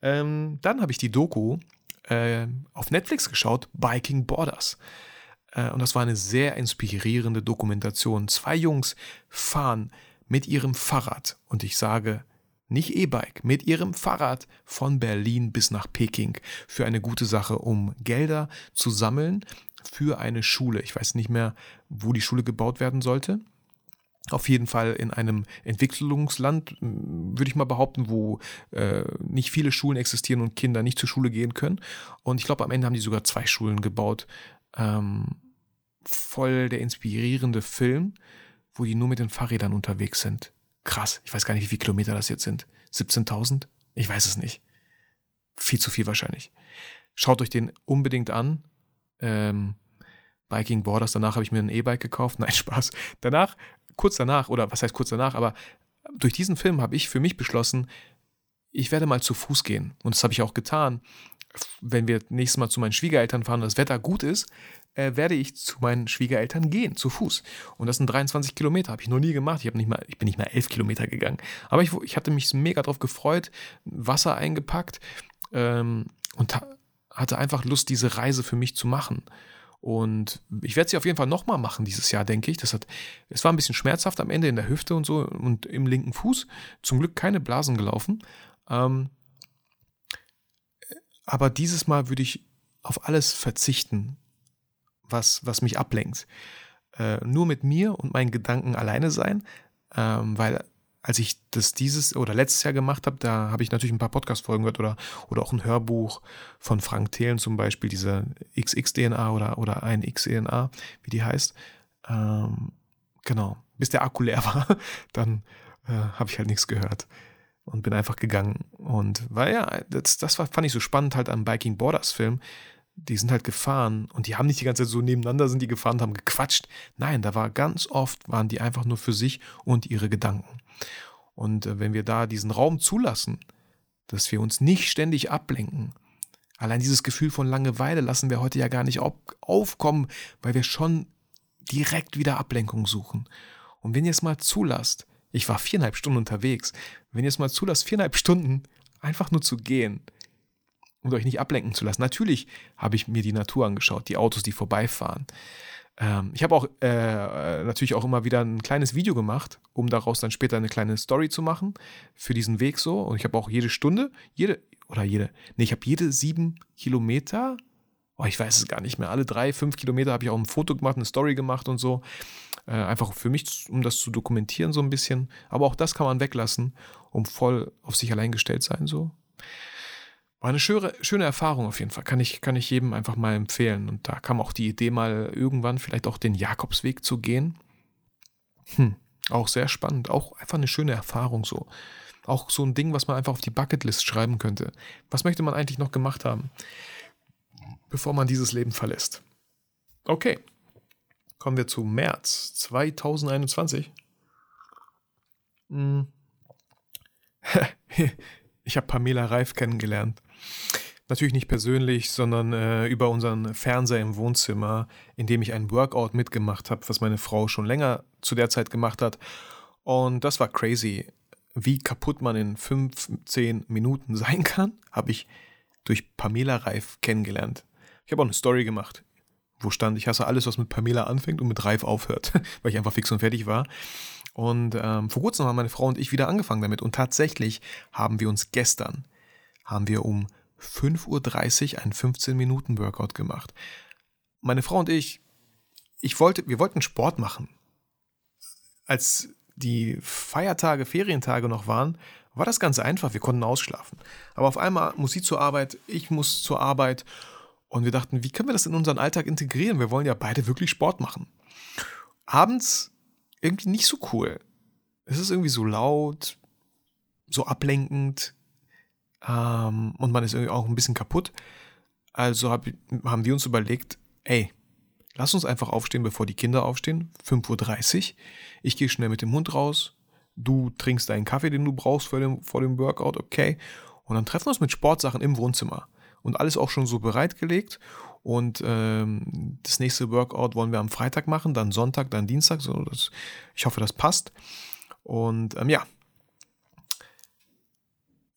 Ähm, dann habe ich die Doku äh, auf Netflix geschaut, Biking Borders. Äh, und das war eine sehr inspirierende Dokumentation. Zwei Jungs fahren mit ihrem Fahrrad, und ich sage nicht E-Bike, mit ihrem Fahrrad von Berlin bis nach Peking für eine gute Sache, um Gelder zu sammeln für eine Schule. Ich weiß nicht mehr, wo die Schule gebaut werden sollte. Auf jeden Fall in einem Entwicklungsland, würde ich mal behaupten, wo äh, nicht viele Schulen existieren und Kinder nicht zur Schule gehen können. Und ich glaube, am Ende haben die sogar zwei Schulen gebaut. Ähm, voll der inspirierende Film, wo die nur mit den Fahrrädern unterwegs sind. Krass, ich weiß gar nicht, wie viele Kilometer das jetzt sind. 17.000? Ich weiß es nicht. Viel zu viel wahrscheinlich. Schaut euch den unbedingt an. Ähm, Biking Borders, danach habe ich mir ein E-Bike gekauft. [LAUGHS] Nein, Spaß. Danach, kurz danach, oder was heißt kurz danach, aber durch diesen Film habe ich für mich beschlossen, ich werde mal zu Fuß gehen. Und das habe ich auch getan. Wenn wir nächstes Mal zu meinen Schwiegereltern fahren und das Wetter gut ist, äh, werde ich zu meinen Schwiegereltern gehen, zu Fuß. Und das sind 23 Kilometer, habe ich noch nie gemacht. Ich, nicht mal, ich bin nicht mal 11 Kilometer gegangen. Aber ich, ich hatte mich mega drauf gefreut, Wasser eingepackt ähm, und hatte einfach Lust, diese Reise für mich zu machen. Und ich werde sie auf jeden Fall nochmal machen dieses Jahr, denke ich. Das hat, es war ein bisschen schmerzhaft am Ende in der Hüfte und so und im linken Fuß. Zum Glück keine Blasen gelaufen. Ähm, aber dieses Mal würde ich auf alles verzichten, was, was mich ablenkt. Äh, nur mit mir und meinen Gedanken alleine sein, ähm, weil als ich das dieses oder letztes Jahr gemacht habe, da habe ich natürlich ein paar Podcast-Folgen gehört oder, oder auch ein Hörbuch von Frank Thelen zum Beispiel, diese XX-DNA oder, oder ein X-DNA, wie die heißt. Ähm, genau, bis der Akku leer [LAUGHS] war, dann äh, habe ich halt nichts gehört und bin einfach gegangen. Und weil ja, das, das war, fand ich so spannend halt am Biking Borders Film, die sind halt gefahren und die haben nicht die ganze Zeit so nebeneinander sind die gefahren und haben gequatscht. Nein, da war ganz oft, waren die einfach nur für sich und ihre Gedanken. Und äh, wenn wir da diesen Raum zulassen, dass wir uns nicht ständig ablenken, allein dieses Gefühl von Langeweile lassen wir heute ja gar nicht aufkommen, weil wir schon direkt wieder Ablenkung suchen. Und wenn ihr es mal zulasst, ich war viereinhalb Stunden unterwegs, wenn ihr es mal zulasst, viereinhalb Stunden einfach nur zu gehen, und euch nicht ablenken zu lassen. Natürlich habe ich mir die Natur angeschaut, die Autos, die vorbeifahren. Ähm, ich habe auch äh, natürlich auch immer wieder ein kleines Video gemacht, um daraus dann später eine kleine Story zu machen für diesen Weg so. Und ich habe auch jede Stunde, jede, oder jede, nee, ich habe jede sieben Kilometer, oh, ich weiß es gar nicht mehr, alle drei, fünf Kilometer habe ich auch ein Foto gemacht, eine Story gemacht und so. Äh, einfach für mich, um das zu dokumentieren so ein bisschen. Aber auch das kann man weglassen, um voll auf sich allein gestellt sein so. War eine schöne, schöne Erfahrung auf jeden Fall. Kann ich, kann ich jedem einfach mal empfehlen. Und da kam auch die Idee, mal irgendwann vielleicht auch den Jakobsweg zu gehen. Hm, Auch sehr spannend, auch einfach eine schöne Erfahrung so. Auch so ein Ding, was man einfach auf die Bucketlist schreiben könnte. Was möchte man eigentlich noch gemacht haben, bevor man dieses Leben verlässt? Okay, kommen wir zu März 2021. Hm. [LAUGHS] Ich habe Pamela Reif kennengelernt. Natürlich nicht persönlich, sondern äh, über unseren Fernseher im Wohnzimmer, in dem ich ein Workout mitgemacht habe, was meine Frau schon länger zu der Zeit gemacht hat. Und das war crazy wie kaputt man in 15 Minuten sein kann, habe ich durch Pamela Reif kennengelernt. Ich habe auch eine Story gemacht, wo stand, ich hasse alles, was mit Pamela anfängt und mit Reif aufhört, [LAUGHS] weil ich einfach fix und fertig war. Und ähm, vor kurzem haben meine Frau und ich wieder angefangen damit. Und tatsächlich haben wir uns gestern, haben wir um 5.30 Uhr einen 15-Minuten-Workout gemacht. Meine Frau und ich, ich wollte, wir wollten Sport machen. Als die Feiertage, Ferientage noch waren, war das ganz einfach. Wir konnten ausschlafen. Aber auf einmal muss sie zur Arbeit, ich muss zur Arbeit. Und wir dachten, wie können wir das in unseren Alltag integrieren? Wir wollen ja beide wirklich Sport machen. Abends irgendwie nicht so cool. Es ist irgendwie so laut, so ablenkend. Ähm, und man ist irgendwie auch ein bisschen kaputt. Also hab, haben wir uns überlegt, ey, Lass uns einfach aufstehen, bevor die Kinder aufstehen. 5.30 Uhr. Ich gehe schnell mit dem Hund raus. Du trinkst deinen Kaffee, den du brauchst vor dem, vor dem Workout, okay. Und dann treffen wir uns mit Sportsachen im Wohnzimmer. Und alles auch schon so bereitgelegt. Und ähm, das nächste Workout wollen wir am Freitag machen, dann Sonntag, dann Dienstag. So, das, ich hoffe, das passt. Und ähm, ja,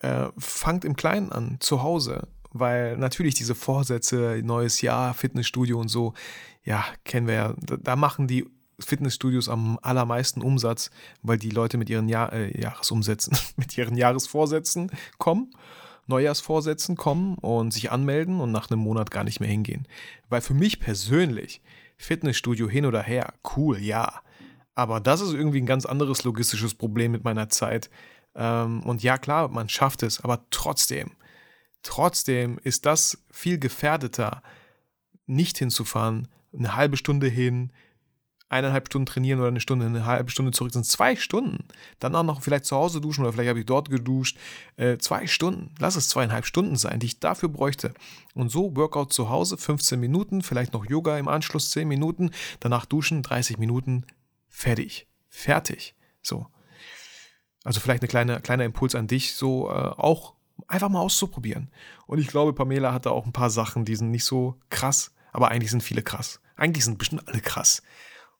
äh, fangt im Kleinen an, zu Hause weil natürlich diese Vorsätze, neues Jahr, Fitnessstudio und so, ja, kennen wir ja, da machen die Fitnessstudios am allermeisten Umsatz, weil die Leute mit ihren Jahr, äh, Jahresumsätzen, [LAUGHS] mit ihren Jahresvorsätzen kommen, Neujahrsvorsätzen kommen und sich anmelden und nach einem Monat gar nicht mehr hingehen. Weil für mich persönlich, Fitnessstudio hin oder her, cool, ja. Aber das ist irgendwie ein ganz anderes logistisches Problem mit meiner Zeit. Ähm, und ja, klar, man schafft es, aber trotzdem, Trotzdem ist das viel gefährdeter, nicht hinzufahren, eine halbe Stunde hin, eineinhalb Stunden trainieren oder eine Stunde, eine halbe Stunde zurück, sind zwei Stunden. Dann auch noch vielleicht zu Hause duschen oder vielleicht habe ich dort geduscht. Äh, zwei Stunden, lass es zweieinhalb Stunden sein, die ich dafür bräuchte. Und so Workout zu Hause, 15 Minuten, vielleicht noch Yoga im Anschluss 10 Minuten, danach duschen, 30 Minuten, fertig. Fertig. So. Also vielleicht ein kleine, kleiner Impuls an dich, so äh, auch einfach mal auszuprobieren. Und ich glaube, Pamela hatte auch ein paar Sachen, die sind nicht so krass, aber eigentlich sind viele krass. Eigentlich sind bestimmt alle krass.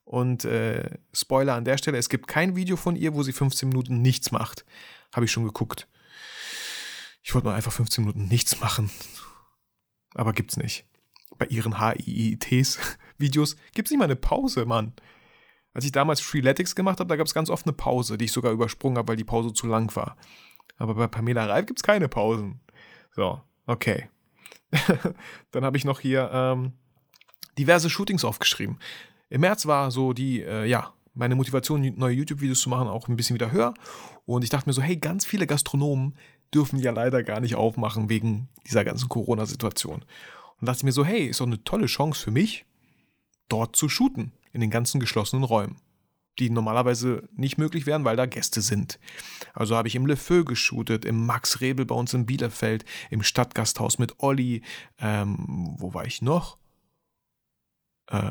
Und äh, Spoiler an der Stelle, es gibt kein Video von ihr, wo sie 15 Minuten nichts macht. Habe ich schon geguckt. Ich wollte mal einfach 15 Minuten nichts machen. Aber gibt's nicht. Bei ihren HIITs [LAUGHS] Videos gibt's nicht mal eine Pause, Mann. Als ich damals Freeletics gemacht habe, da gab es ganz oft eine Pause, die ich sogar übersprungen habe, weil die Pause zu lang war. Aber bei Pamela Reif gibt es keine Pausen. So, okay. [LAUGHS] Dann habe ich noch hier ähm, diverse Shootings aufgeschrieben. Im März war so die, äh, ja, meine Motivation, neue YouTube-Videos zu machen, auch ein bisschen wieder höher. Und ich dachte mir so, hey, ganz viele Gastronomen dürfen ja leider gar nicht aufmachen wegen dieser ganzen Corona-Situation. Und dachte ich mir so, hey, ist doch eine tolle Chance für mich, dort zu shooten, in den ganzen geschlossenen Räumen die normalerweise nicht möglich wären, weil da Gäste sind. Also habe ich im Le Feu geshootet, im Max Rebel bei uns in Bielefeld, im Stadtgasthaus mit Olli. Ähm, wo war ich noch? Äh,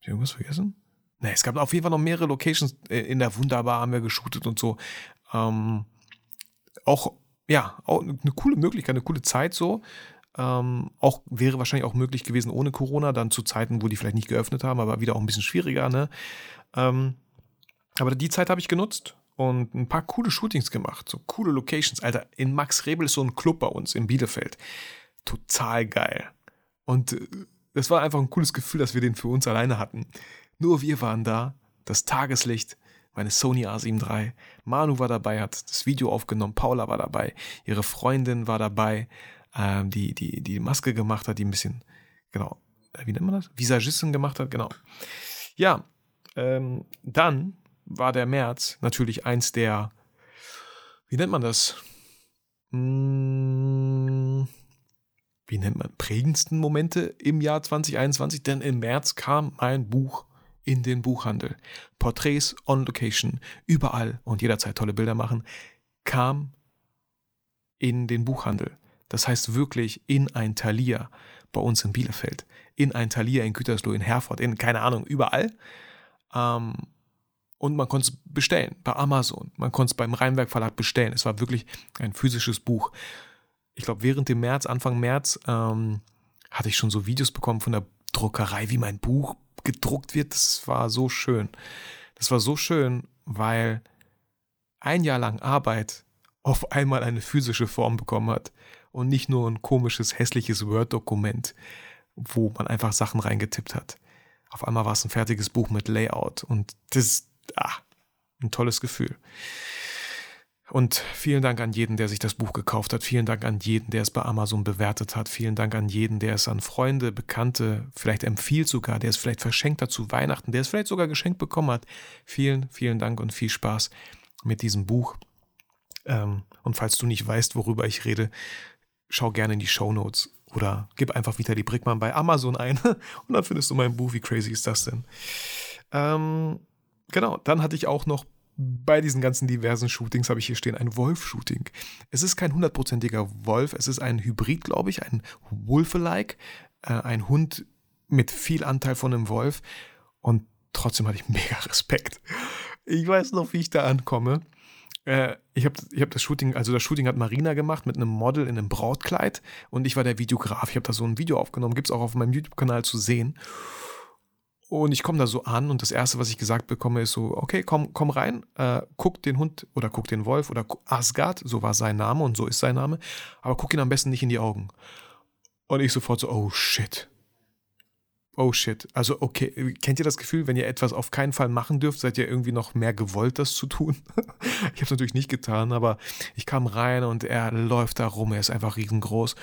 ich irgendwas vergessen? Ne, es gab auf jeden Fall noch mehrere Locations. Äh, in der Wunderbar haben wir geshootet und so. Ähm, auch, ja, auch eine coole Möglichkeit, eine coole Zeit so. Ähm, auch wäre wahrscheinlich auch möglich gewesen ohne Corona, dann zu Zeiten, wo die vielleicht nicht geöffnet haben, aber wieder auch ein bisschen schwieriger, ne? Ähm, aber die Zeit habe ich genutzt und ein paar coole Shootings gemacht, so coole Locations. Alter, in Max Rebel ist so ein Club bei uns in Bielefeld. Total geil. Und äh, das war einfach ein cooles Gefühl, dass wir den für uns alleine hatten. Nur wir waren da, das Tageslicht, meine Sony A7 III. Manu war dabei, hat das Video aufgenommen, Paula war dabei, ihre Freundin war dabei, ähm, die, die die Maske gemacht hat, die ein bisschen, genau, äh, wie nennt man das? Visagistin gemacht hat, genau. Ja, ähm, dann war der März natürlich eins der, wie nennt man das? Hm, wie nennt man, prägendsten Momente im Jahr 2021, denn im März kam mein Buch in den Buchhandel. Porträts on Location, überall und jederzeit tolle Bilder machen, kam in den Buchhandel. Das heißt wirklich in ein Thalia bei uns in Bielefeld, in ein Thalia in Gütersloh, in Herford, in keine Ahnung, überall. Ähm, und man konnte es bestellen bei Amazon. Man konnte es beim Rheinwerk Verlag bestellen. Es war wirklich ein physisches Buch. Ich glaube, während dem März, Anfang März, ähm, hatte ich schon so Videos bekommen von der Druckerei, wie mein Buch gedruckt wird. Das war so schön. Das war so schön, weil ein Jahr lang Arbeit auf einmal eine physische Form bekommen hat und nicht nur ein komisches, hässliches Word-Dokument, wo man einfach Sachen reingetippt hat. Auf einmal war es ein fertiges Buch mit Layout und das, ah, ein tolles Gefühl. Und vielen Dank an jeden, der sich das Buch gekauft hat. Vielen Dank an jeden, der es bei Amazon bewertet hat. Vielen Dank an jeden, der es an Freunde, Bekannte vielleicht empfiehlt sogar, der es vielleicht verschenkt hat zu Weihnachten, der es vielleicht sogar geschenkt bekommen hat. Vielen, vielen Dank und viel Spaß mit diesem Buch. Ähm, und falls du nicht weißt, worüber ich rede, schau gerne in die Show Notes oder gib einfach Vitali Brickmann bei Amazon ein [LAUGHS] und dann findest du mein Buch. Wie crazy ist das denn? Ähm, genau, dann hatte ich auch noch bei diesen ganzen diversen Shootings habe ich hier stehen ein Wolf-Shooting. Es ist kein hundertprozentiger Wolf, es ist ein Hybrid, glaube ich, ein Wolf-alike, äh, ein Hund mit viel Anteil von einem Wolf und trotzdem hatte ich mega [LAUGHS] Respekt. Ich weiß noch, wie ich da ankomme. Äh, ich habe ich hab das Shooting, also das Shooting hat Marina gemacht mit einem Model in einem Brautkleid und ich war der Videograf. Ich habe da so ein Video aufgenommen, gibt es auch auf meinem YouTube-Kanal zu sehen. Und ich komme da so an und das Erste, was ich gesagt bekomme, ist so, okay, komm, komm rein, äh, guck den Hund oder guck den Wolf oder Asgard, so war sein Name und so ist sein Name, aber guck ihn am besten nicht in die Augen. Und ich sofort so, oh shit. Oh shit. Also, okay, kennt ihr das Gefühl, wenn ihr etwas auf keinen Fall machen dürft, seid ihr irgendwie noch mehr gewollt, das zu tun? [LAUGHS] ich habe es natürlich nicht getan, aber ich kam rein und er läuft da rum, er ist einfach riesengroß.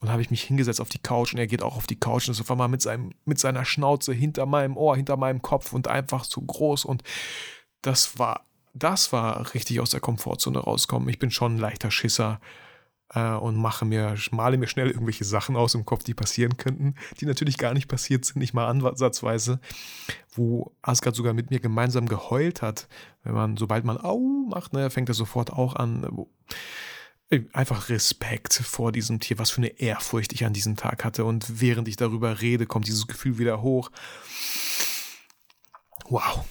Und habe ich mich hingesetzt auf die Couch und er geht auch auf die Couch und ist auf einmal mit, seinem, mit seiner Schnauze hinter meinem Ohr, hinter meinem Kopf und einfach zu groß. Und das war, das war richtig aus der Komfortzone rauskommen. Ich bin schon ein leichter Schisser äh, und mache mir, male mir schnell irgendwelche Sachen aus im Kopf, die passieren könnten, die natürlich gar nicht passiert sind, nicht mal ansatzweise, wo Asgard sogar mit mir gemeinsam geheult hat. Wenn man, sobald man Au macht, ne, fängt er sofort auch an. Wo, einfach Respekt vor diesem Tier, was für eine Ehrfurcht ich an diesem Tag hatte. Und während ich darüber rede, kommt dieses Gefühl wieder hoch. Wow.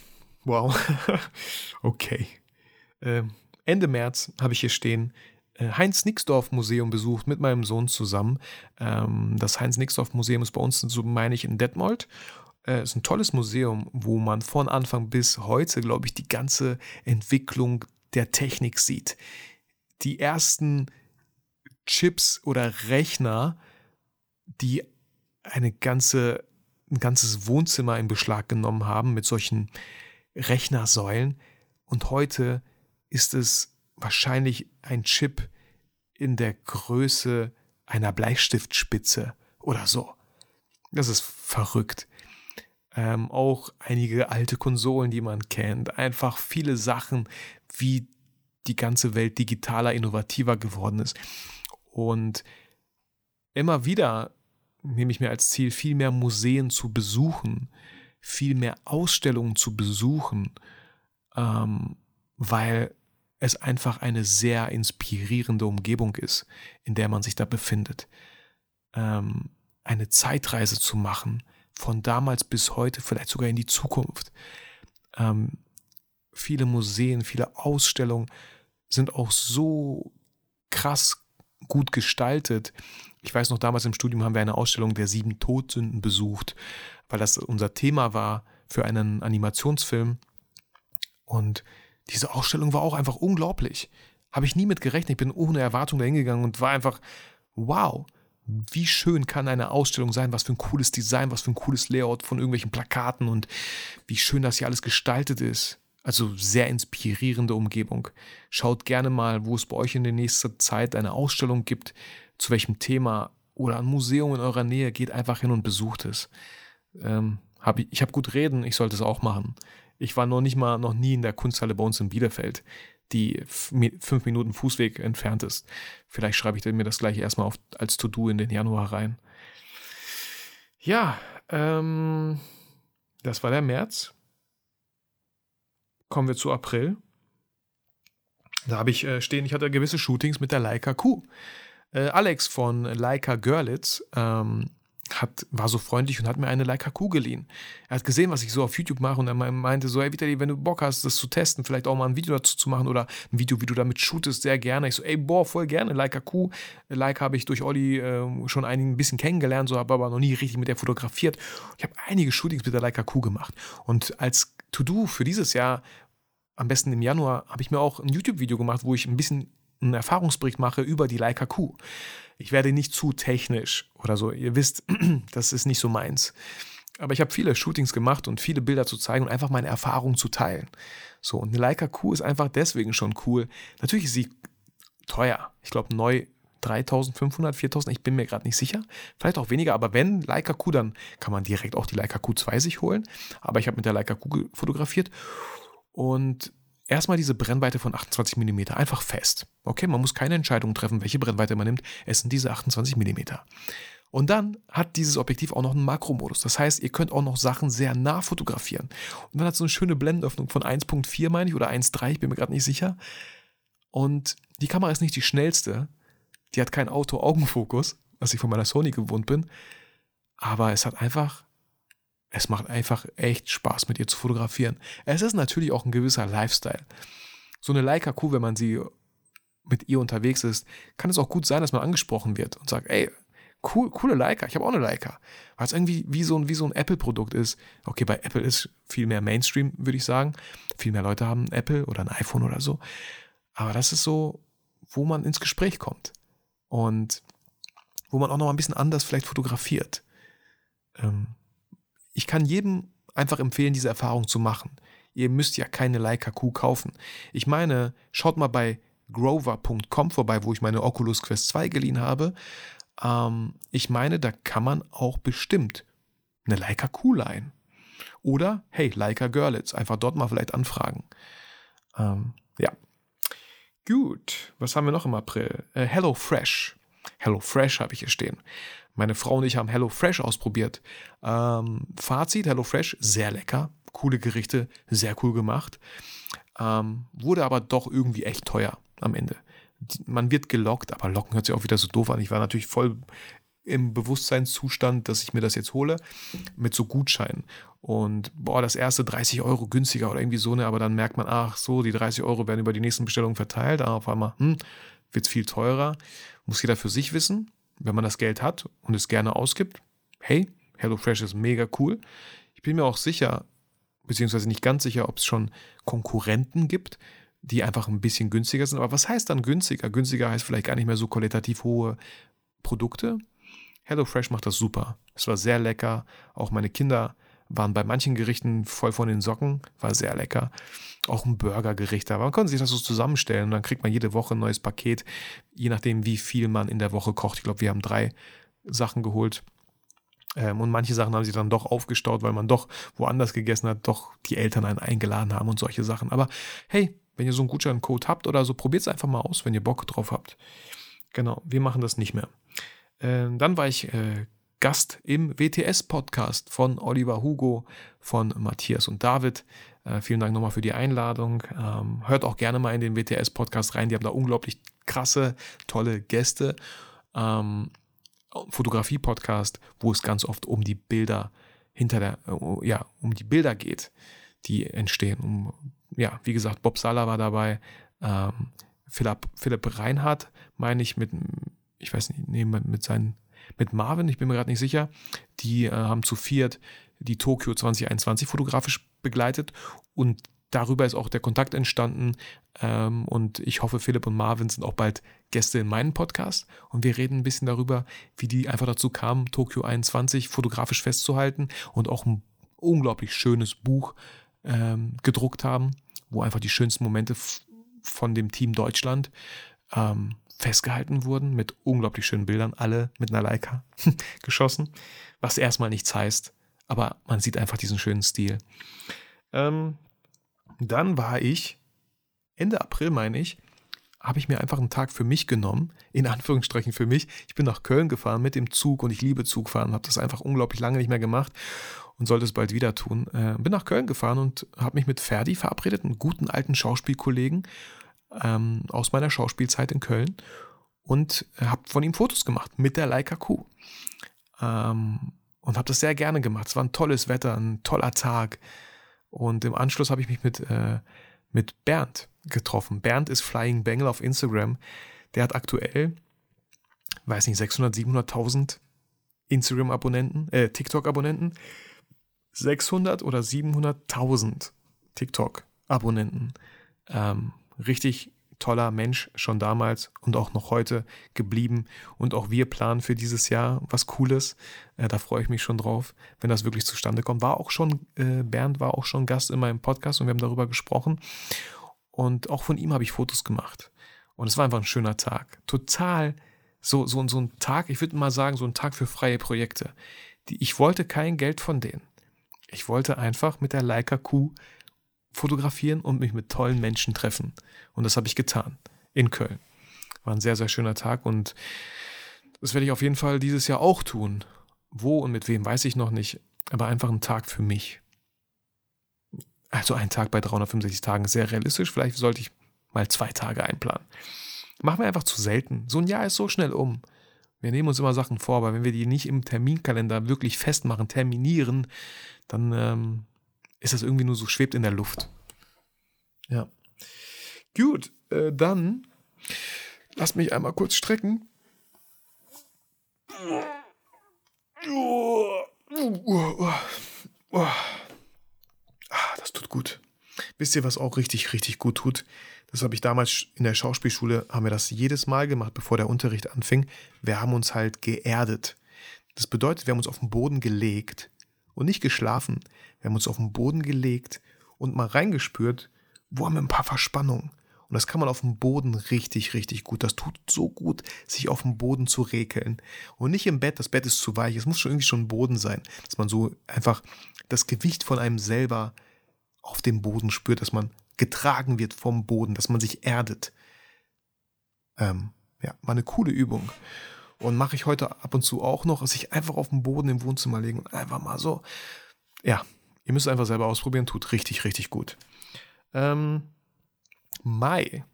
Wow. [LAUGHS] okay. Ähm, Ende März habe ich hier stehen. Äh, Heinz-Nixdorf-Museum besucht mit meinem Sohn zusammen. Ähm, das Heinz-Nixdorf-Museum ist bei uns, so meine ich, in Detmold. Es äh, ist ein tolles Museum, wo man von Anfang bis heute, glaube ich, die ganze Entwicklung der Technik sieht die ersten Chips oder Rechner, die eine ganze, ein ganzes Wohnzimmer in Beschlag genommen haben mit solchen Rechnersäulen. Und heute ist es wahrscheinlich ein Chip in der Größe einer Bleistiftspitze oder so. Das ist verrückt. Ähm, auch einige alte Konsolen, die man kennt. Einfach viele Sachen, wie die ganze Welt digitaler, innovativer geworden ist. Und immer wieder nehme ich mir als Ziel, viel mehr Museen zu besuchen, viel mehr Ausstellungen zu besuchen, ähm, weil es einfach eine sehr inspirierende Umgebung ist, in der man sich da befindet. Ähm, eine Zeitreise zu machen, von damals bis heute, vielleicht sogar in die Zukunft. Ähm, viele Museen, viele Ausstellungen, sind auch so krass gut gestaltet. Ich weiß noch, damals im Studium haben wir eine Ausstellung der sieben Todsünden besucht, weil das unser Thema war für einen Animationsfilm. Und diese Ausstellung war auch einfach unglaublich. Habe ich nie mit gerechnet. Ich bin ohne Erwartung dahin gegangen und war einfach, wow, wie schön kann eine Ausstellung sein, was für ein cooles Design, was für ein cooles Layout von irgendwelchen Plakaten und wie schön das hier alles gestaltet ist. Also sehr inspirierende Umgebung. Schaut gerne mal, wo es bei euch in der nächsten Zeit eine Ausstellung gibt, zu welchem Thema oder ein Museum in eurer Nähe. Geht einfach hin und besucht es. Ähm, hab ich ich habe gut reden, ich sollte es auch machen. Ich war noch nicht mal, noch nie in der Kunsthalle bei uns in Bielefeld, die fünf Minuten Fußweg entfernt ist. Vielleicht schreibe ich mir das gleich erstmal auf, als To-Do in den Januar rein. Ja, ähm, Das war der März. Kommen wir zu April. Da habe ich äh, stehen, ich hatte gewisse Shootings mit der Leica Q. Äh, Alex von Leica Görlitz ähm, hat, war so freundlich und hat mir eine Leica Q geliehen. Er hat gesehen, was ich so auf YouTube mache und er meinte so, hey Vitali, wenn du Bock hast, das zu testen, vielleicht auch mal ein Video dazu zu machen oder ein Video, wie du damit shootest, sehr gerne. Ich so, ey, boah, voll gerne, Leica Q. Leica habe ich durch Olli äh, schon ein bisschen kennengelernt, so habe aber noch nie richtig mit der fotografiert. Ich habe einige Shootings mit der Leica Q gemacht und als To-Do für dieses Jahr, am besten im Januar, habe ich mir auch ein YouTube-Video gemacht, wo ich ein bisschen einen Erfahrungsbericht mache über die Leica Q. Ich werde nicht zu technisch oder so. Ihr wisst, [CLEARS THROAT] das ist nicht so meins. Aber ich habe viele Shootings gemacht und viele Bilder zu zeigen und einfach meine Erfahrung zu teilen. So, und eine Leica Q ist einfach deswegen schon cool. Natürlich ist sie teuer. Ich glaube, neu 3500, 4000, ich bin mir gerade nicht sicher. Vielleicht auch weniger, aber wenn Leica Q, dann kann man direkt auch die Leica Q2 sich holen. Aber ich habe mit der Leica Q fotografiert und erstmal diese Brennweite von 28 mm, einfach fest. Okay, man muss keine Entscheidung treffen, welche Brennweite man nimmt. Es sind diese 28 mm. Und dann hat dieses Objektiv auch noch einen Makromodus. Das heißt, ihr könnt auch noch Sachen sehr nah fotografieren. Und dann hat es so eine schöne Blendenöffnung von 1.4, meine ich, oder 1.3, ich bin mir gerade nicht sicher. Und die Kamera ist nicht die schnellste. Die hat keinen Auto-Augenfokus, was ich von meiner Sony gewohnt bin. Aber es hat einfach es macht einfach echt Spaß, mit ihr zu fotografieren. Es ist natürlich auch ein gewisser Lifestyle. So eine Leica Q, wenn man sie mit ihr unterwegs ist, kann es auch gut sein, dass man angesprochen wird und sagt, ey, cool, coole Leica, ich habe auch eine Leica. Weil es irgendwie wie so ein, so ein Apple-Produkt ist. Okay, bei Apple ist viel mehr Mainstream, würde ich sagen. Viel mehr Leute haben Apple oder ein iPhone oder so. Aber das ist so, wo man ins Gespräch kommt. Und wo man auch noch ein bisschen anders vielleicht fotografiert. Ähm, ich kann jedem einfach empfehlen, diese Erfahrung zu machen. Ihr müsst ja keine Leica Q kaufen. Ich meine, schaut mal bei grover.com vorbei, wo ich meine Oculus Quest 2 geliehen habe. Ähm, ich meine, da kann man auch bestimmt eine Leica Q leihen. Oder, hey, Leica Görlitz, einfach dort mal vielleicht anfragen. Ähm, ja. Gut, was haben wir noch im April? Äh, Hello Fresh. Hello Fresh habe ich hier stehen. Meine Frau und ich haben HelloFresh ausprobiert. Ähm, Fazit: HelloFresh, sehr lecker. Coole Gerichte, sehr cool gemacht. Ähm, wurde aber doch irgendwie echt teuer am Ende. Man wird gelockt, aber locken hört sich auch wieder so doof an. Ich war natürlich voll im Bewusstseinszustand, dass ich mir das jetzt hole, mit so Gutscheinen. Und boah, das erste 30 Euro günstiger oder irgendwie so, ne, aber dann merkt man, ach so, die 30 Euro werden über die nächsten Bestellungen verteilt, aber auf einmal, hm, wird es viel teurer. Muss jeder für sich wissen wenn man das Geld hat und es gerne ausgibt, hey, HelloFresh ist mega cool. Ich bin mir auch sicher, beziehungsweise nicht ganz sicher, ob es schon Konkurrenten gibt, die einfach ein bisschen günstiger sind. Aber was heißt dann günstiger? Günstiger heißt vielleicht gar nicht mehr so qualitativ hohe Produkte. HelloFresh macht das super. Es war sehr lecker. Auch meine Kinder waren bei manchen Gerichten voll von den Socken, war sehr lecker. Auch ein Burgergericht, aber man konnte sich das so zusammenstellen und dann kriegt man jede Woche ein neues Paket, je nachdem, wie viel man in der Woche kocht. Ich glaube, wir haben drei Sachen geholt. Ähm, und manche Sachen haben sie dann doch aufgestaut, weil man doch woanders gegessen hat, doch die Eltern einen eingeladen haben und solche Sachen. Aber hey, wenn ihr so einen Gutscheincode habt oder so, probiert es einfach mal aus, wenn ihr Bock drauf habt. Genau, wir machen das nicht mehr. Ähm, dann war ich äh, Gast im WTS-Podcast von Oliver Hugo, von Matthias und David. Äh, vielen Dank nochmal für die Einladung. Ähm, hört auch gerne mal in den WTS-Podcast rein. Die haben da unglaublich krasse, tolle Gäste. Ähm, Fotografie-Podcast, wo es ganz oft um die Bilder hinter der, äh, ja, um die Bilder geht, die entstehen. Um, ja, wie gesagt, Bob Sala war dabei, ähm, Philipp, Philipp Reinhardt, meine ich, mit, ich weiß nicht, nee, mit seinen mit Marvin, ich bin mir gerade nicht sicher. Die äh, haben zu viert die Tokio 2021 fotografisch begleitet und darüber ist auch der Kontakt entstanden. Ähm, und ich hoffe, Philipp und Marvin sind auch bald Gäste in meinem Podcast. Und wir reden ein bisschen darüber, wie die einfach dazu kamen, Tokio 21 fotografisch festzuhalten und auch ein unglaublich schönes Buch ähm, gedruckt haben, wo einfach die schönsten Momente von dem Team Deutschland ähm, festgehalten wurden mit unglaublich schönen Bildern, alle mit einer Leica [LAUGHS] geschossen, was erstmal nichts heißt, aber man sieht einfach diesen schönen Stil. Ähm, dann war ich, Ende April meine ich, habe ich mir einfach einen Tag für mich genommen, in Anführungsstrichen für mich. Ich bin nach Köln gefahren mit dem Zug und ich liebe Zugfahren, habe das einfach unglaublich lange nicht mehr gemacht und sollte es bald wieder tun. Äh, bin nach Köln gefahren und habe mich mit Ferdi verabredet, einen guten alten Schauspielkollegen ähm, aus meiner Schauspielzeit in Köln und habe von ihm Fotos gemacht mit der Leica Q. Ähm, und habe das sehr gerne gemacht. Es war ein tolles Wetter, ein toller Tag. Und im Anschluss habe ich mich mit, äh, mit Bernd getroffen. Bernd ist Flying Bengal auf Instagram. Der hat aktuell, weiß nicht, 600, 700.000 Instagram-Abonnenten, äh, TikTok-Abonnenten. 600 oder 700.000 TikTok-Abonnenten. Ähm, richtig toller Mensch schon damals und auch noch heute geblieben. Und auch wir planen für dieses Jahr was Cooles. Äh, da freue ich mich schon drauf, wenn das wirklich zustande kommt. War auch schon, äh, Bernd war auch schon Gast in meinem Podcast und wir haben darüber gesprochen. Und auch von ihm habe ich Fotos gemacht. Und es war einfach ein schöner Tag. Total so, so, so ein Tag, ich würde mal sagen, so ein Tag für freie Projekte. Die, ich wollte kein Geld von denen. Ich wollte einfach mit der Leica Q fotografieren und mich mit tollen Menschen treffen. Und das habe ich getan in Köln. War ein sehr, sehr schöner Tag und das werde ich auf jeden Fall dieses Jahr auch tun. Wo und mit wem weiß ich noch nicht, aber einfach ein Tag für mich. Also ein Tag bei 365 Tagen sehr realistisch. Vielleicht sollte ich mal zwei Tage einplanen. Machen wir einfach zu selten. So ein Jahr ist so schnell um. Wir nehmen uns immer Sachen vor, aber wenn wir die nicht im Terminkalender wirklich festmachen, terminieren, dann ähm, ist das irgendwie nur so, schwebt in der Luft. Ja. Gut, äh, dann lass mich einmal kurz strecken. das tut gut. Wisst ihr, was auch richtig, richtig gut tut? Das habe ich damals in der Schauspielschule, haben wir das jedes Mal gemacht, bevor der Unterricht anfing. Wir haben uns halt geerdet. Das bedeutet, wir haben uns auf den Boden gelegt und nicht geschlafen. Wir haben uns auf den Boden gelegt und mal reingespürt, wo haben wir ein paar Verspannungen. Und das kann man auf dem Boden richtig, richtig gut. Das tut so gut, sich auf dem Boden zu rekeln. Und nicht im Bett, das Bett ist zu weich. Es muss schon irgendwie schon Boden sein, dass man so einfach das Gewicht von einem selber auf dem Boden spürt, dass man getragen wird vom Boden, dass man sich erdet. Ähm, ja, war eine coole Übung. Und mache ich heute ab und zu auch noch, dass ich einfach auf dem Boden im Wohnzimmer legen und einfach mal so, ja, ihr müsst einfach selber ausprobieren, tut richtig, richtig gut. Ähm, Mai.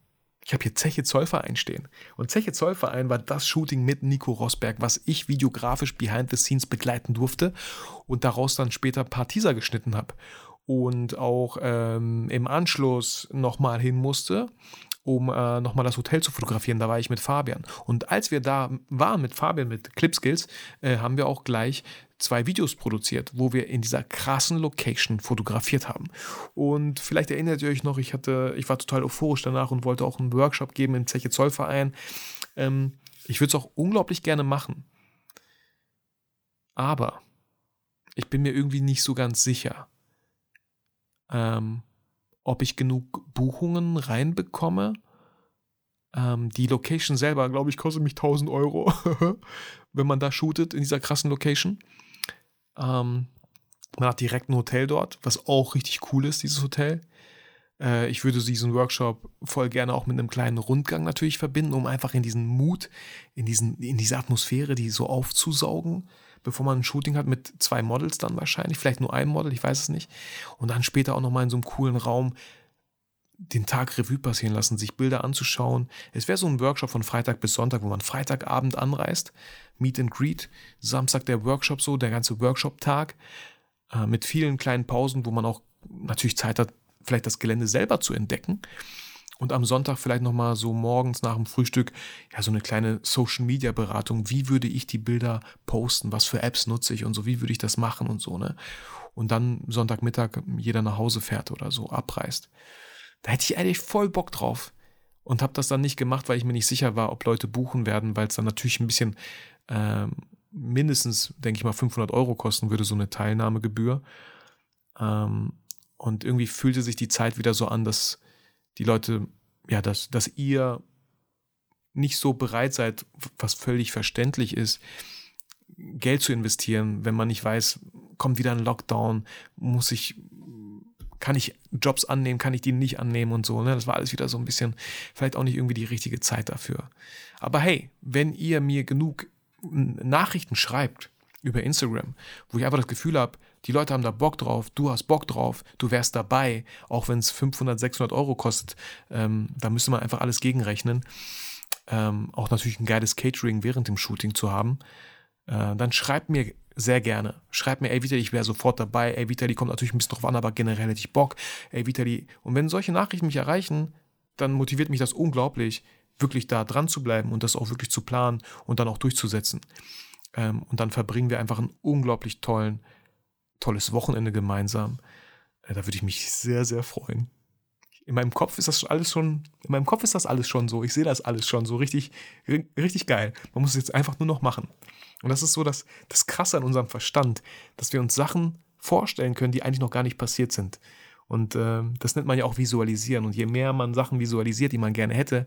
Ich habe hier Zeche Zollverein stehen. Und Zeche Zollverein war das Shooting mit Nico Rosberg, was ich videografisch behind the scenes begleiten durfte und daraus dann später ein paar Teaser geschnitten habe. Und auch ähm, im Anschluss nochmal hin musste um äh, nochmal das Hotel zu fotografieren. Da war ich mit Fabian. Und als wir da waren mit Fabian, mit Clipskills, äh, haben wir auch gleich zwei Videos produziert, wo wir in dieser krassen Location fotografiert haben. Und vielleicht erinnert ihr euch noch, ich hatte, ich war total euphorisch danach und wollte auch einen Workshop geben im Zeche Zollverein. Ähm, ich würde es auch unglaublich gerne machen. Aber ich bin mir irgendwie nicht so ganz sicher. Ähm, ob ich genug Buchungen reinbekomme. Ähm, die Location selber, glaube ich, kostet mich 1000 Euro, [LAUGHS] wenn man da shootet in dieser krassen Location. Ähm, man hat direkt ein Hotel dort, was auch richtig cool ist, dieses Hotel. Äh, ich würde diesen Workshop voll gerne auch mit einem kleinen Rundgang natürlich verbinden, um einfach in diesen Mut, in, diesen, in diese Atmosphäre, die so aufzusaugen bevor man ein Shooting hat mit zwei Models dann wahrscheinlich, vielleicht nur ein Model, ich weiß es nicht. Und dann später auch nochmal in so einem coolen Raum den Tag Revue passieren lassen, sich Bilder anzuschauen. Es wäre so ein Workshop von Freitag bis Sonntag, wo man Freitagabend anreist, Meet and Greet, Samstag der Workshop so, der ganze Workshop-Tag äh, mit vielen kleinen Pausen, wo man auch natürlich Zeit hat, vielleicht das Gelände selber zu entdecken und am Sonntag vielleicht nochmal so morgens nach dem Frühstück, ja, so eine kleine Social Media Beratung. Wie würde ich die Bilder posten? Was für Apps nutze ich und so? Wie würde ich das machen und so, ne? Und dann Sonntagmittag jeder nach Hause fährt oder so, abreist. Da hätte ich eigentlich voll Bock drauf. Und habe das dann nicht gemacht, weil ich mir nicht sicher war, ob Leute buchen werden, weil es dann natürlich ein bisschen ähm, mindestens, denke ich mal, 500 Euro kosten würde, so eine Teilnahmegebühr. Ähm, und irgendwie fühlte sich die Zeit wieder so an, dass die Leute, ja, dass, dass ihr nicht so bereit seid, was völlig verständlich ist, Geld zu investieren, wenn man nicht weiß, kommt wieder ein Lockdown, muss ich, kann ich Jobs annehmen, kann ich die nicht annehmen und so. Ne? Das war alles wieder so ein bisschen, vielleicht auch nicht irgendwie die richtige Zeit dafür. Aber hey, wenn ihr mir genug Nachrichten schreibt über Instagram, wo ich einfach das Gefühl habe, die Leute haben da Bock drauf, du hast Bock drauf, du wärst dabei, auch wenn es 500, 600 Euro kostet, ähm, da müsste man einfach alles gegenrechnen. Ähm, auch natürlich ein geiles Catering während dem Shooting zu haben. Äh, dann schreibt mir sehr gerne. Schreibt mir, ey Vitali, ich wäre sofort dabei. Ey Vitali, kommt natürlich ein bisschen drauf an, aber generell hätte ich Bock. Ey Vitali. Und wenn solche Nachrichten mich erreichen, dann motiviert mich das unglaublich, wirklich da dran zu bleiben und das auch wirklich zu planen und dann auch durchzusetzen. Ähm, und dann verbringen wir einfach einen unglaublich tollen, tolles Wochenende gemeinsam. Äh, da würde ich mich sehr, sehr freuen. In meinem Kopf ist das alles schon, in meinem Kopf ist das alles schon so. Ich sehe das alles schon so richtig, richtig geil. Man muss es jetzt einfach nur noch machen. Und das ist so das, das Krasse an unserem Verstand, dass wir uns Sachen vorstellen können, die eigentlich noch gar nicht passiert sind. Und äh, das nennt man ja auch Visualisieren. Und je mehr man Sachen visualisiert, die man gerne hätte,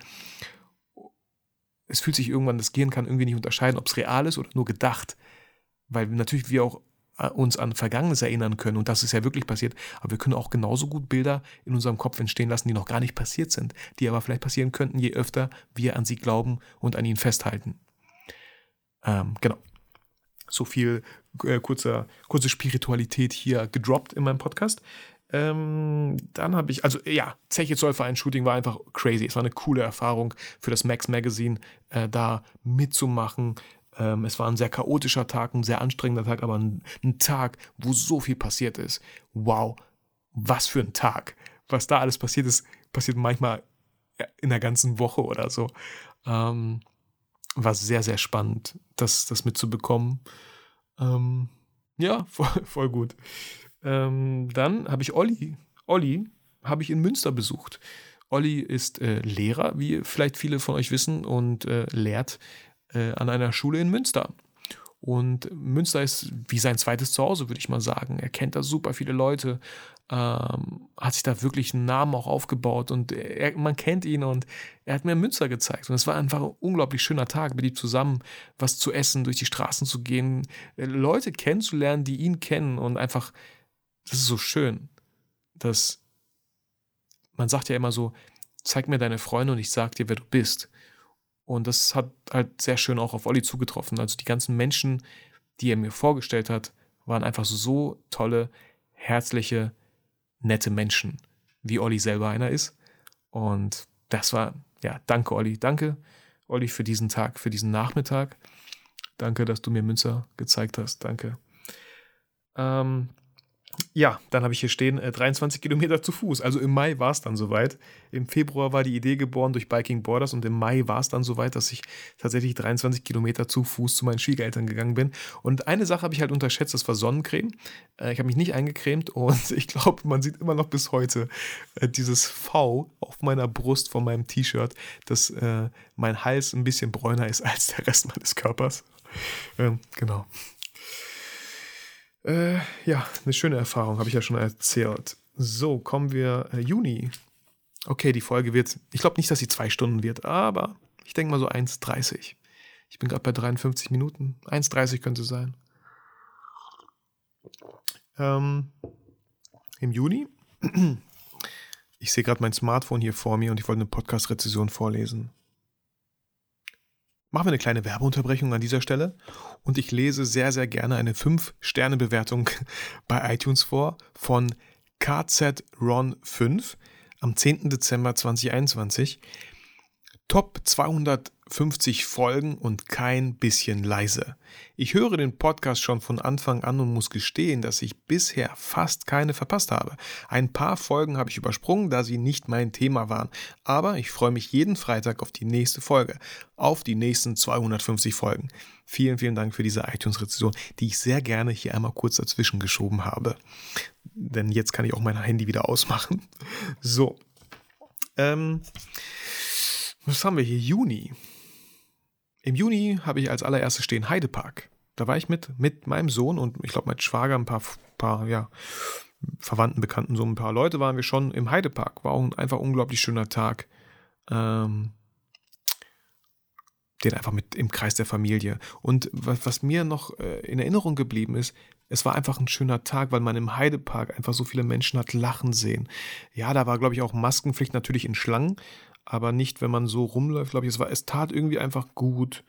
es fühlt sich irgendwann, das Gehirn kann irgendwie nicht unterscheiden, ob es real ist oder nur gedacht. Weil natürlich wir auch uns an Vergangenes erinnern können und das ist ja wirklich passiert, aber wir können auch genauso gut Bilder in unserem Kopf entstehen lassen, die noch gar nicht passiert sind, die aber vielleicht passieren könnten, je öfter wir an sie glauben und an ihnen festhalten. Ähm, genau. So viel äh, kurzer, kurze Spiritualität hier gedroppt in meinem Podcast. Ähm, dann habe ich, also ja, Zeche Zollverein-Shooting war einfach crazy. Es war eine coole Erfahrung für das Max Magazine, äh, da mitzumachen. Ähm, es war ein sehr chaotischer Tag, ein sehr anstrengender Tag, aber ein, ein, Tag, wo so viel passiert ist. Wow, was für ein Tag. Was da alles passiert ist, passiert manchmal in der ganzen Woche oder so. Ähm, war sehr, sehr spannend, das, das mitzubekommen. Ähm, ja, [LAUGHS] voll, voll gut. Ähm, dann habe ich Olli. Olli habe ich in Münster besucht. Olli ist äh, Lehrer, wie vielleicht viele von euch wissen, und äh, lehrt äh, an einer Schule in Münster. Und Münster ist wie sein zweites Zuhause, würde ich mal sagen. Er kennt da super viele Leute, ähm, hat sich da wirklich einen Namen auch aufgebaut und er, man kennt ihn und er hat mir Münster gezeigt. Und es war einfach ein unglaublich schöner Tag, mit ihm zusammen was zu essen, durch die Straßen zu gehen, äh, Leute kennenzulernen, die ihn kennen und einfach, das ist so schön, dass man sagt ja immer so, zeig mir deine Freunde und ich sag dir, wer du bist. Und das hat halt sehr schön auch auf Olli zugetroffen. Also die ganzen Menschen, die er mir vorgestellt hat, waren einfach so tolle, herzliche, nette Menschen, wie Olli selber einer ist. Und das war, ja, danke Olli, danke Olli für diesen Tag, für diesen Nachmittag. Danke, dass du mir Münzer gezeigt hast, danke. Ähm, ja, dann habe ich hier stehen, äh, 23 Kilometer zu Fuß. Also im Mai war es dann soweit. Im Februar war die Idee geboren durch Biking Borders und im Mai war es dann soweit, dass ich tatsächlich 23 Kilometer zu Fuß zu meinen Schwiegereltern gegangen bin. Und eine Sache habe ich halt unterschätzt, das war Sonnencreme. Äh, ich habe mich nicht eingecremt und [LAUGHS] ich glaube, man sieht immer noch bis heute äh, dieses V auf meiner Brust von meinem T-Shirt, dass äh, mein Hals ein bisschen bräuner ist als der Rest meines Körpers. Ähm, genau. Äh, ja, eine schöne Erfahrung, habe ich ja schon erzählt. So, kommen wir äh, Juni. Okay, die Folge wird, ich glaube nicht, dass sie zwei Stunden wird, aber ich denke mal so 1,30. Ich bin gerade bei 53 Minuten. 1,30 könnte sein. Ähm, Im Juni. [CLEARS THROAT] Ich sehe gerade mein Smartphone hier vor mir und ich wollte eine Podcast-Rezession vorlesen. Machen wir eine kleine Werbeunterbrechung an dieser Stelle und ich lese sehr, sehr gerne eine 5-Sterne-Bewertung [LAUGHS] bei iTunes vor von KZRon5 am 10. Dezember 2021. Top 250 Folgen und kein bisschen leise. Ich höre den Podcast schon von Anfang an und muss gestehen, dass ich bisher fast keine verpasst habe. Ein paar Folgen habe ich übersprungen, da sie nicht mein Thema waren. Aber ich freue mich jeden Freitag auf die nächste Folge, auf die nächsten 250 Folgen. Vielen, vielen Dank für diese iTunes-Rezession, die ich sehr gerne hier einmal kurz dazwischen geschoben habe. Denn jetzt kann ich auch mein Handy wieder ausmachen. [LAUGHS] So. Ähm. Was haben wir hier? Juni. Im Juni habe ich als allererstes stehen Heidepark. Da war ich mit, mit meinem Sohn und ich glaube, mein Schwager, ein paar, paar ja, Verwandten, Bekannten, so ein paar Leute waren wir schon im Heidepark. War auch ein einfach unglaublich schöner Tag. Ähm, den einfach mit im Kreis der Familie. Und was, was mir noch äh, in Erinnerung geblieben ist, es war einfach ein schöner Tag, weil man im Heidepark einfach so viele Menschen hat lachen sehen. Ja, da war, glaube ich, auch Maskenpflicht natürlich in Schlangen, aber nicht, wenn man so rumläuft, glaube ich. Es, war, es tat irgendwie einfach gut,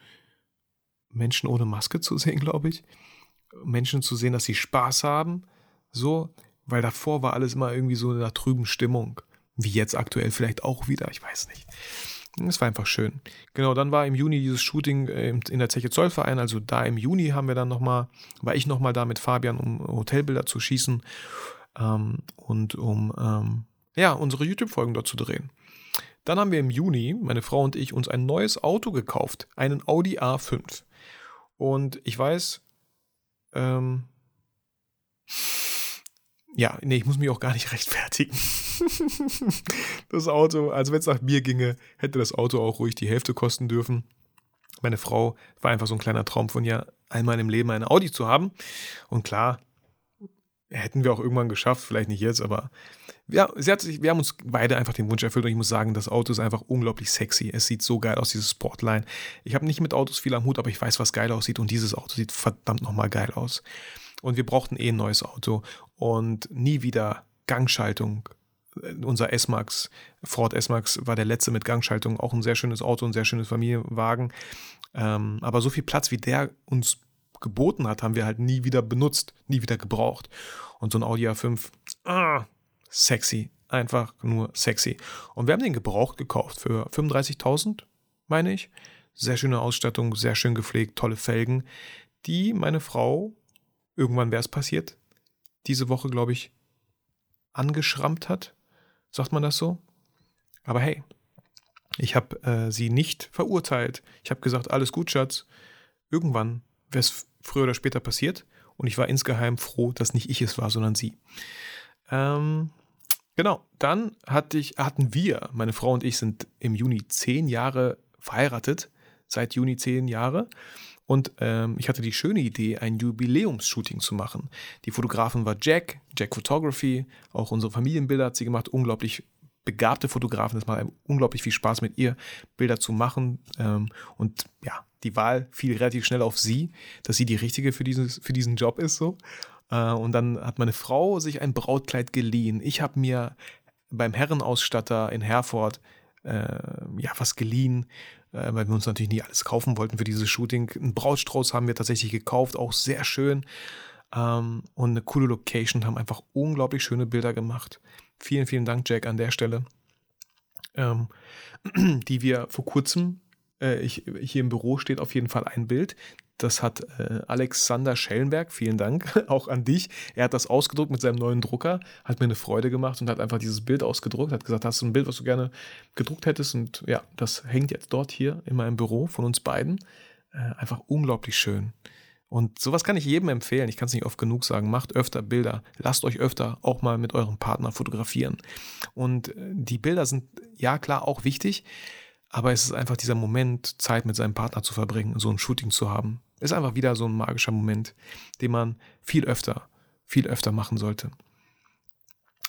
Menschen ohne Maske zu sehen, glaube ich. Menschen zu sehen, dass sie Spaß haben. So, weil davor war alles immer irgendwie so in einer trüben Stimmung. Wie jetzt aktuell vielleicht auch wieder, ich weiß nicht. Es war einfach schön. Genau, dann war im Juni dieses Shooting äh, in der Zeche Zollverein. Also da im Juni haben wir dann nochmal, war ich nochmal da mit Fabian, um Hotelbilder zu schießen ähm, und um ähm, ja, unsere YouTube-Folgen dort zu drehen. Dann haben wir im Juni, meine Frau und ich, uns ein neues Auto gekauft, einen Audi A5. Und ich weiß, ähm, ja, nee, ich muss mich auch gar nicht [LAUGHS] rechtfertigen. das Auto, also wenn es nach mir ginge, hätte das Auto auch ruhig die Hälfte kosten dürfen. Meine Frau war einfach so ein kleiner Traum von ihr, einmal im Leben eine Audi zu haben. Und klar, hätten wir auch irgendwann geschafft, vielleicht nicht jetzt, aber ja, sie hat sich, wir haben uns beide einfach den Wunsch erfüllt und ich muss sagen, das Auto ist einfach unglaublich sexy. Es sieht so geil aus, dieses Sportline. Ich habe nicht mit Autos viel am Hut, aber ich weiß, was geil aussieht und dieses Auto sieht verdammt nochmal geil aus. Und wir brauchten eh ein neues Auto und nie wieder Gangschaltung. Unser S-Max, Ford S-Max war der letzte mit Gangschaltung, auch ein sehr schönes Auto, ein sehr schönes Familienwagen. Ähm, aber so viel Platz, wie der uns geboten hat, haben wir halt nie wieder benutzt, nie wieder gebraucht. Und so ein Audi A5, ah, sexy, einfach nur sexy. Und wir haben den gebraucht gekauft für 35.000, meine ich. Sehr schöne Ausstattung, sehr schön gepflegt, tolle Felgen, die meine Frau, irgendwann wäre es passiert, diese Woche, glaube ich, angeschrammt hat. Sagt man das so? Aber hey, ich habe äh, sie nicht verurteilt. Ich habe gesagt, alles gut, Schatz. Irgendwann wäre es früher oder später passiert. Und ich war insgeheim froh, dass nicht ich es war, sondern sie. Ähm, genau, dann hatte ich, hatten wir, meine Frau und ich sind im Juni zehn Jahre verheiratet, seit Juni zehn Jahre. Und ähm, ich hatte die schöne Idee, ein Jubiläumsshooting zu machen. Die Fotografin war Jack, Jack Photography. Auch unsere Familienbilder hat sie gemacht. Unglaublich begabte Fotografin. Es macht unglaublich viel Spaß mit ihr, Bilder zu machen. Ähm, und ja, die Wahl fiel relativ schnell auf sie, dass sie die richtige für, dieses, für diesen Job ist. So. Äh, und dann hat meine Frau sich ein Brautkleid geliehen. Ich habe mir beim Herrenausstatter in Herford äh, ja, was geliehen, äh, weil wir uns natürlich nicht alles kaufen wollten für dieses Shooting. Ein Brautstrauß haben wir tatsächlich gekauft, auch sehr schön. Ähm, und eine coole Location, haben einfach unglaublich schöne Bilder gemacht. Vielen, vielen Dank, Jack, an der Stelle. Ähm, [CLEARS THROAT] die wir vor kurzem ich, hier im Büro steht auf jeden Fall ein Bild. Das hat äh, Alexander Schellenberg, vielen Dank, [LAUGHS] auch an dich. Er hat das ausgedruckt mit seinem neuen Drucker, hat mir eine Freude gemacht und hat einfach dieses Bild ausgedruckt, hat gesagt, hast du ein Bild, was du gerne gedruckt hättest? Und ja, das hängt jetzt dort hier in meinem Büro von uns beiden. Äh, einfach unglaublich schön. Und sowas kann ich jedem empfehlen. Ich kann es nicht oft genug sagen. Macht öfter Bilder. Lasst euch öfter auch mal mit eurem Partner fotografieren. Und äh, die Bilder sind ja klar auch wichtig, aber es ist einfach dieser Moment, Zeit mit seinem Partner zu verbringen, so ein Shooting zu haben. Ist einfach wieder so ein magischer Moment, den man viel öfter, viel öfter machen sollte.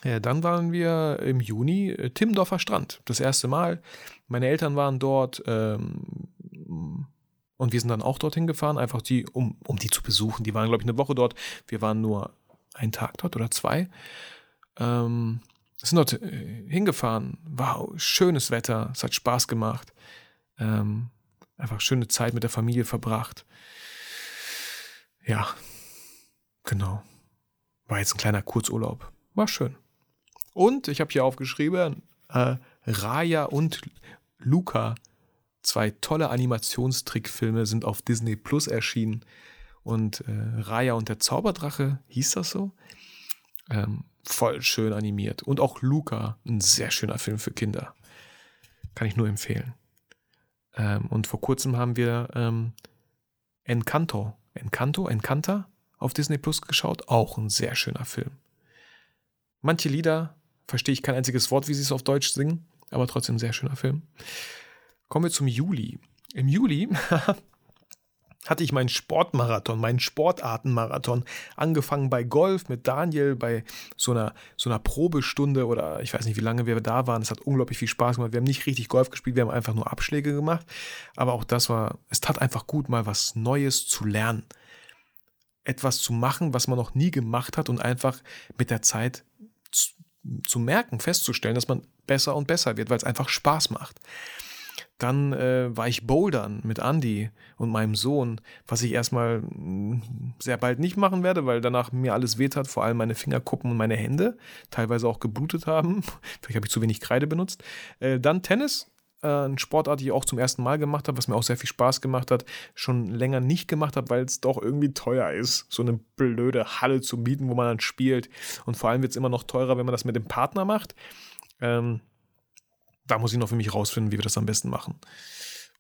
Ja, dann waren wir im Juni äh, Timmendorfer Strand. Das erste Mal. Meine Eltern waren dort ähm, und wir sind dann auch dorthin gefahren, einfach die, um, um die zu besuchen. Die waren, glaube ich, eine Woche dort. Wir waren nur einen Tag dort oder zwei. Ähm, sind dort äh, hingefahren. Wow, schönes Wetter, es hat Spaß gemacht. Ähm, einfach schöne Zeit mit der Familie verbracht. Ja, genau. War jetzt ein kleiner Kurzurlaub. War schön. Und ich habe hier aufgeschrieben, äh, Raya und Luca, zwei tolle Animationstrickfilme sind auf Disney Plus erschienen. Und äh, Raya und der Zauberdrache, hieß das so? Ähm, voll schön animiert. Und auch Luca, ein sehr schöner Film für Kinder. Kann ich nur empfehlen. Ähm, und vor kurzem haben wir ähm, Encanto, Encanto, Encanta auf Disney Plus geschaut. Auch ein sehr schöner Film. Manche Lieder verstehe ich kein einziges Wort, wie sie es auf Deutsch singen, aber trotzdem sehr schöner Film. Kommen wir zum Juli. Im Juli [LAUGHS] hatte ich meinen Sportmarathon, meinen Sportartenmarathon, angefangen bei Golf mit Daniel, bei so einer, so einer Probestunde oder ich weiß nicht, wie lange wir da waren. Es hat unglaublich viel Spaß gemacht. Wir haben nicht richtig Golf gespielt, wir haben einfach nur Abschläge gemacht. Aber auch das war, es tat einfach gut, mal was Neues zu lernen. etwas zu machen, was man noch nie gemacht hat und einfach mit der Zeit zu, zu merken, festzustellen, dass man besser und besser wird, weil es einfach Spaß macht. Dann äh, war ich bouldern mit Andy und meinem Sohn, was ich erstmal mm, sehr bald nicht machen werde, weil danach mir alles weht hat, vor allem meine Fingerkuppen und meine Hände, teilweise auch geblutet haben. [LAUGHS] Vielleicht habe ich zu wenig Kreide benutzt. Äh, dann Tennis, äh, ein Sportart, die ich auch zum ersten Mal gemacht habe, was mir auch sehr viel Spaß gemacht hat, schon länger nicht gemacht habe, weil es doch irgendwie teuer ist, so eine blöde Halle zu mieten, wo man dann spielt. Und vor allem wird es immer noch teurer, wenn man das mit dem Partner macht. Ähm, da muss ich noch für mich rausfinden, wie wir das am besten machen.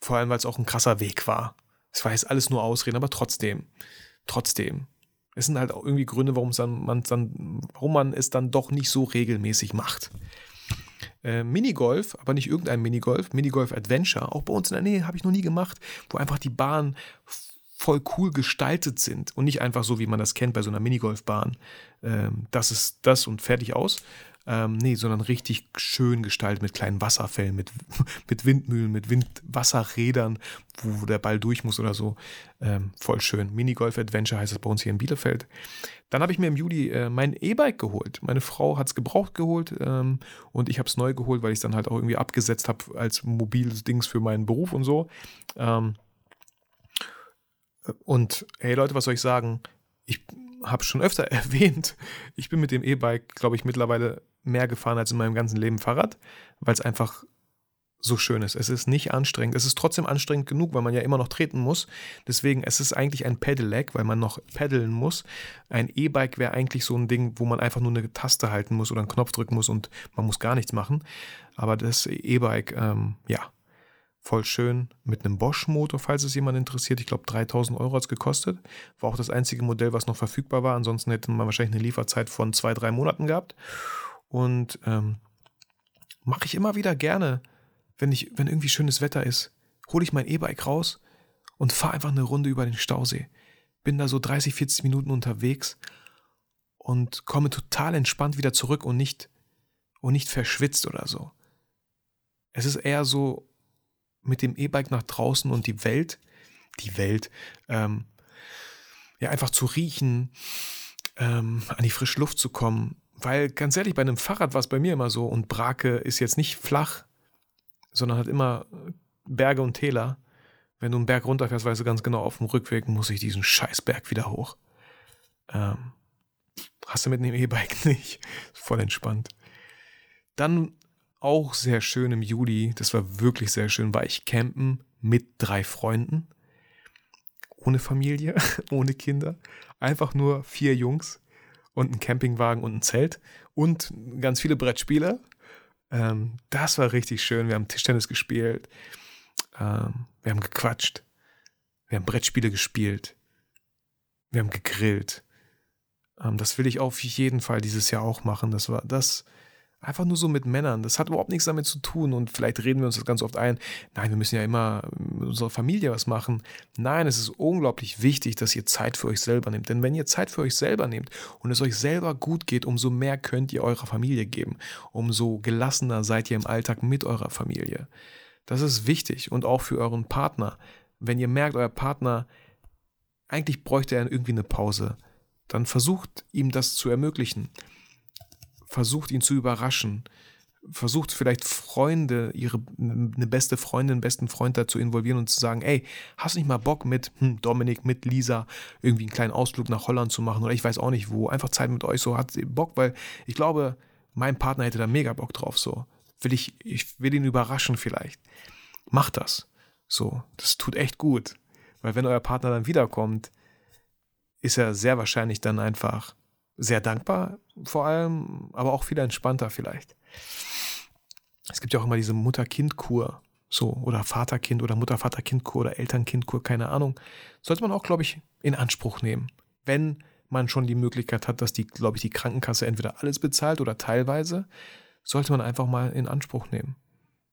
Vor allem, weil es auch ein krasser Weg war. Es war jetzt alles nur Ausreden, aber trotzdem, trotzdem. Es sind halt auch irgendwie Gründe, warum, dann, man, dann, warum man es dann doch nicht so regelmäßig macht. Äh, Minigolf, aber nicht irgendein Minigolf, Minigolf Adventure, auch bei uns in der Nähe habe ich noch nie gemacht, wo einfach die Bahnen voll cool gestaltet sind und nicht einfach so, wie man das kennt bei so einer Minigolfbahn. Ähm, das ist das und fertig aus, ähm, nee, sondern richtig schön gestaltet mit kleinen Wasserfällen, mit, [LAUGHS] mit Windmühlen, mit Windwasserrädern, wo der Ball durch muss oder so. Ähm, voll schön. Minigolf heißt es bei uns hier in Bielefeld. Dann habe ich mir im Juli äh, mein E-Bike geholt. Meine Frau hat es gebraucht geholt ähm, und ich habe es neu geholt, weil ich es dann halt auch irgendwie abgesetzt habe als mobiles Dings für meinen Beruf und so. Ähm, und hey Leute, was soll ich sagen? Ich habe schon öfter [LAUGHS] erwähnt, ich bin mit dem E-Bike, glaube ich, mittlerweile mehr gefahren als in meinem ganzen Leben Fahrrad, weil es einfach so schön ist. Es ist nicht anstrengend. Es ist trotzdem anstrengend genug, weil man ja immer noch treten muss. Deswegen, es ist eigentlich ein Pedelec, weil man noch peddeln muss. Ein E-Bike wäre eigentlich so ein Ding, wo man einfach nur eine Taste halten muss oder einen Knopf drücken muss und man muss gar nichts machen. Aber das E-Bike, ähm, ja, voll schön mit einem Bosch-Motor, falls es jemand interessiert. Ich glaube, 3000 Euro hat es gekostet. War auch das einzige Modell, was noch verfügbar war. Ansonsten hätte man wahrscheinlich eine Lieferzeit von zwei, drei Monaten gehabt. Und ähm, mache ich immer wieder gerne, wenn, ich, wenn irgendwie schönes Wetter ist, hole ich mein E-Bike raus und fahre einfach eine Runde über den Stausee. Bin da so 30, 40 Minuten unterwegs und komme total entspannt wieder zurück und nicht, und nicht verschwitzt oder so. Es ist eher so mit dem E-Bike nach draußen und die Welt, die Welt, ähm, ja, einfach zu riechen, ähm, an die frische Luft zu kommen, weil ganz ehrlich, bei einem Fahrrad war es bei mir immer so und Brake ist jetzt nicht flach, sondern hat immer Berge und Täler. Wenn du einen Berg runterfährst, weißt du ganz genau, auf dem Rückweg muss ich diesen Scheißberg wieder hoch. Ähm, hast du mit einem E-Bike [LAUGHS] nicht. Voll entspannt. Dann auch sehr schön im Juli, das war wirklich sehr schön, war ich campen mit drei Freunden. Ohne Familie, [LAUGHS] ohne Kinder. Einfach nur vier Jungs und ein Campingwagen und ein Zelt und ganz viele Brettspiele. Ähm, das war richtig schön. Wir haben Tischtennis gespielt. Ähm, wir haben gequatscht. Wir haben Brettspiele gespielt. Wir haben gegrillt. Ähm, das will ich auf jeden Fall dieses Jahr auch machen. Das war das Einfach nur so mit Männern. Das hat überhaupt nichts damit zu tun. Und vielleicht reden wir uns das ganz oft ein. Nein, wir müssen ja immer mit unserer Familie was machen. Nein, es ist unglaublich wichtig, dass ihr Zeit für euch selber nehmt. Denn wenn ihr Zeit für euch selber nehmt und es euch selber gut geht, umso mehr könnt ihr eurer Familie geben. Umso gelassener seid ihr im Alltag mit eurer Familie. Das ist wichtig. Und auch für euren Partner. Wenn ihr merkt, euer Partner, eigentlich bräuchte er irgendwie eine Pause, dann versucht ihm das zu ermöglichen versucht ihn zu überraschen, versucht vielleicht Freunde, ihre eine beste Freundin, einen besten Freund dazu involvieren und zu sagen, ey, hast nicht mal Bock mit hm, Dominik, mit Lisa irgendwie einen kleinen Ausflug nach Holland zu machen oder ich weiß auch nicht wo, einfach Zeit mit euch so, hat sie Bock, weil ich glaube, mein Partner hätte da mega Bock drauf so. Will ich, ich will ihn überraschen vielleicht. Macht das. So, das tut echt gut. Weil wenn euer Partner dann wiederkommt, ist er sehr wahrscheinlich dann einfach sehr dankbar vor allem, aber auch viel entspannter vielleicht. Es gibt ja auch immer diese Mutter-Kind-Kur, so, oder Vater-Kind oder Mutter-Vater-Kind-Kur oder Eltern-Kind-Kur, keine Ahnung. Sollte man auch, glaube ich, in Anspruch nehmen. Wenn man schon die Möglichkeit hat, dass die, glaube ich, die Krankenkasse entweder alles bezahlt oder teilweise, sollte man einfach mal in Anspruch nehmen.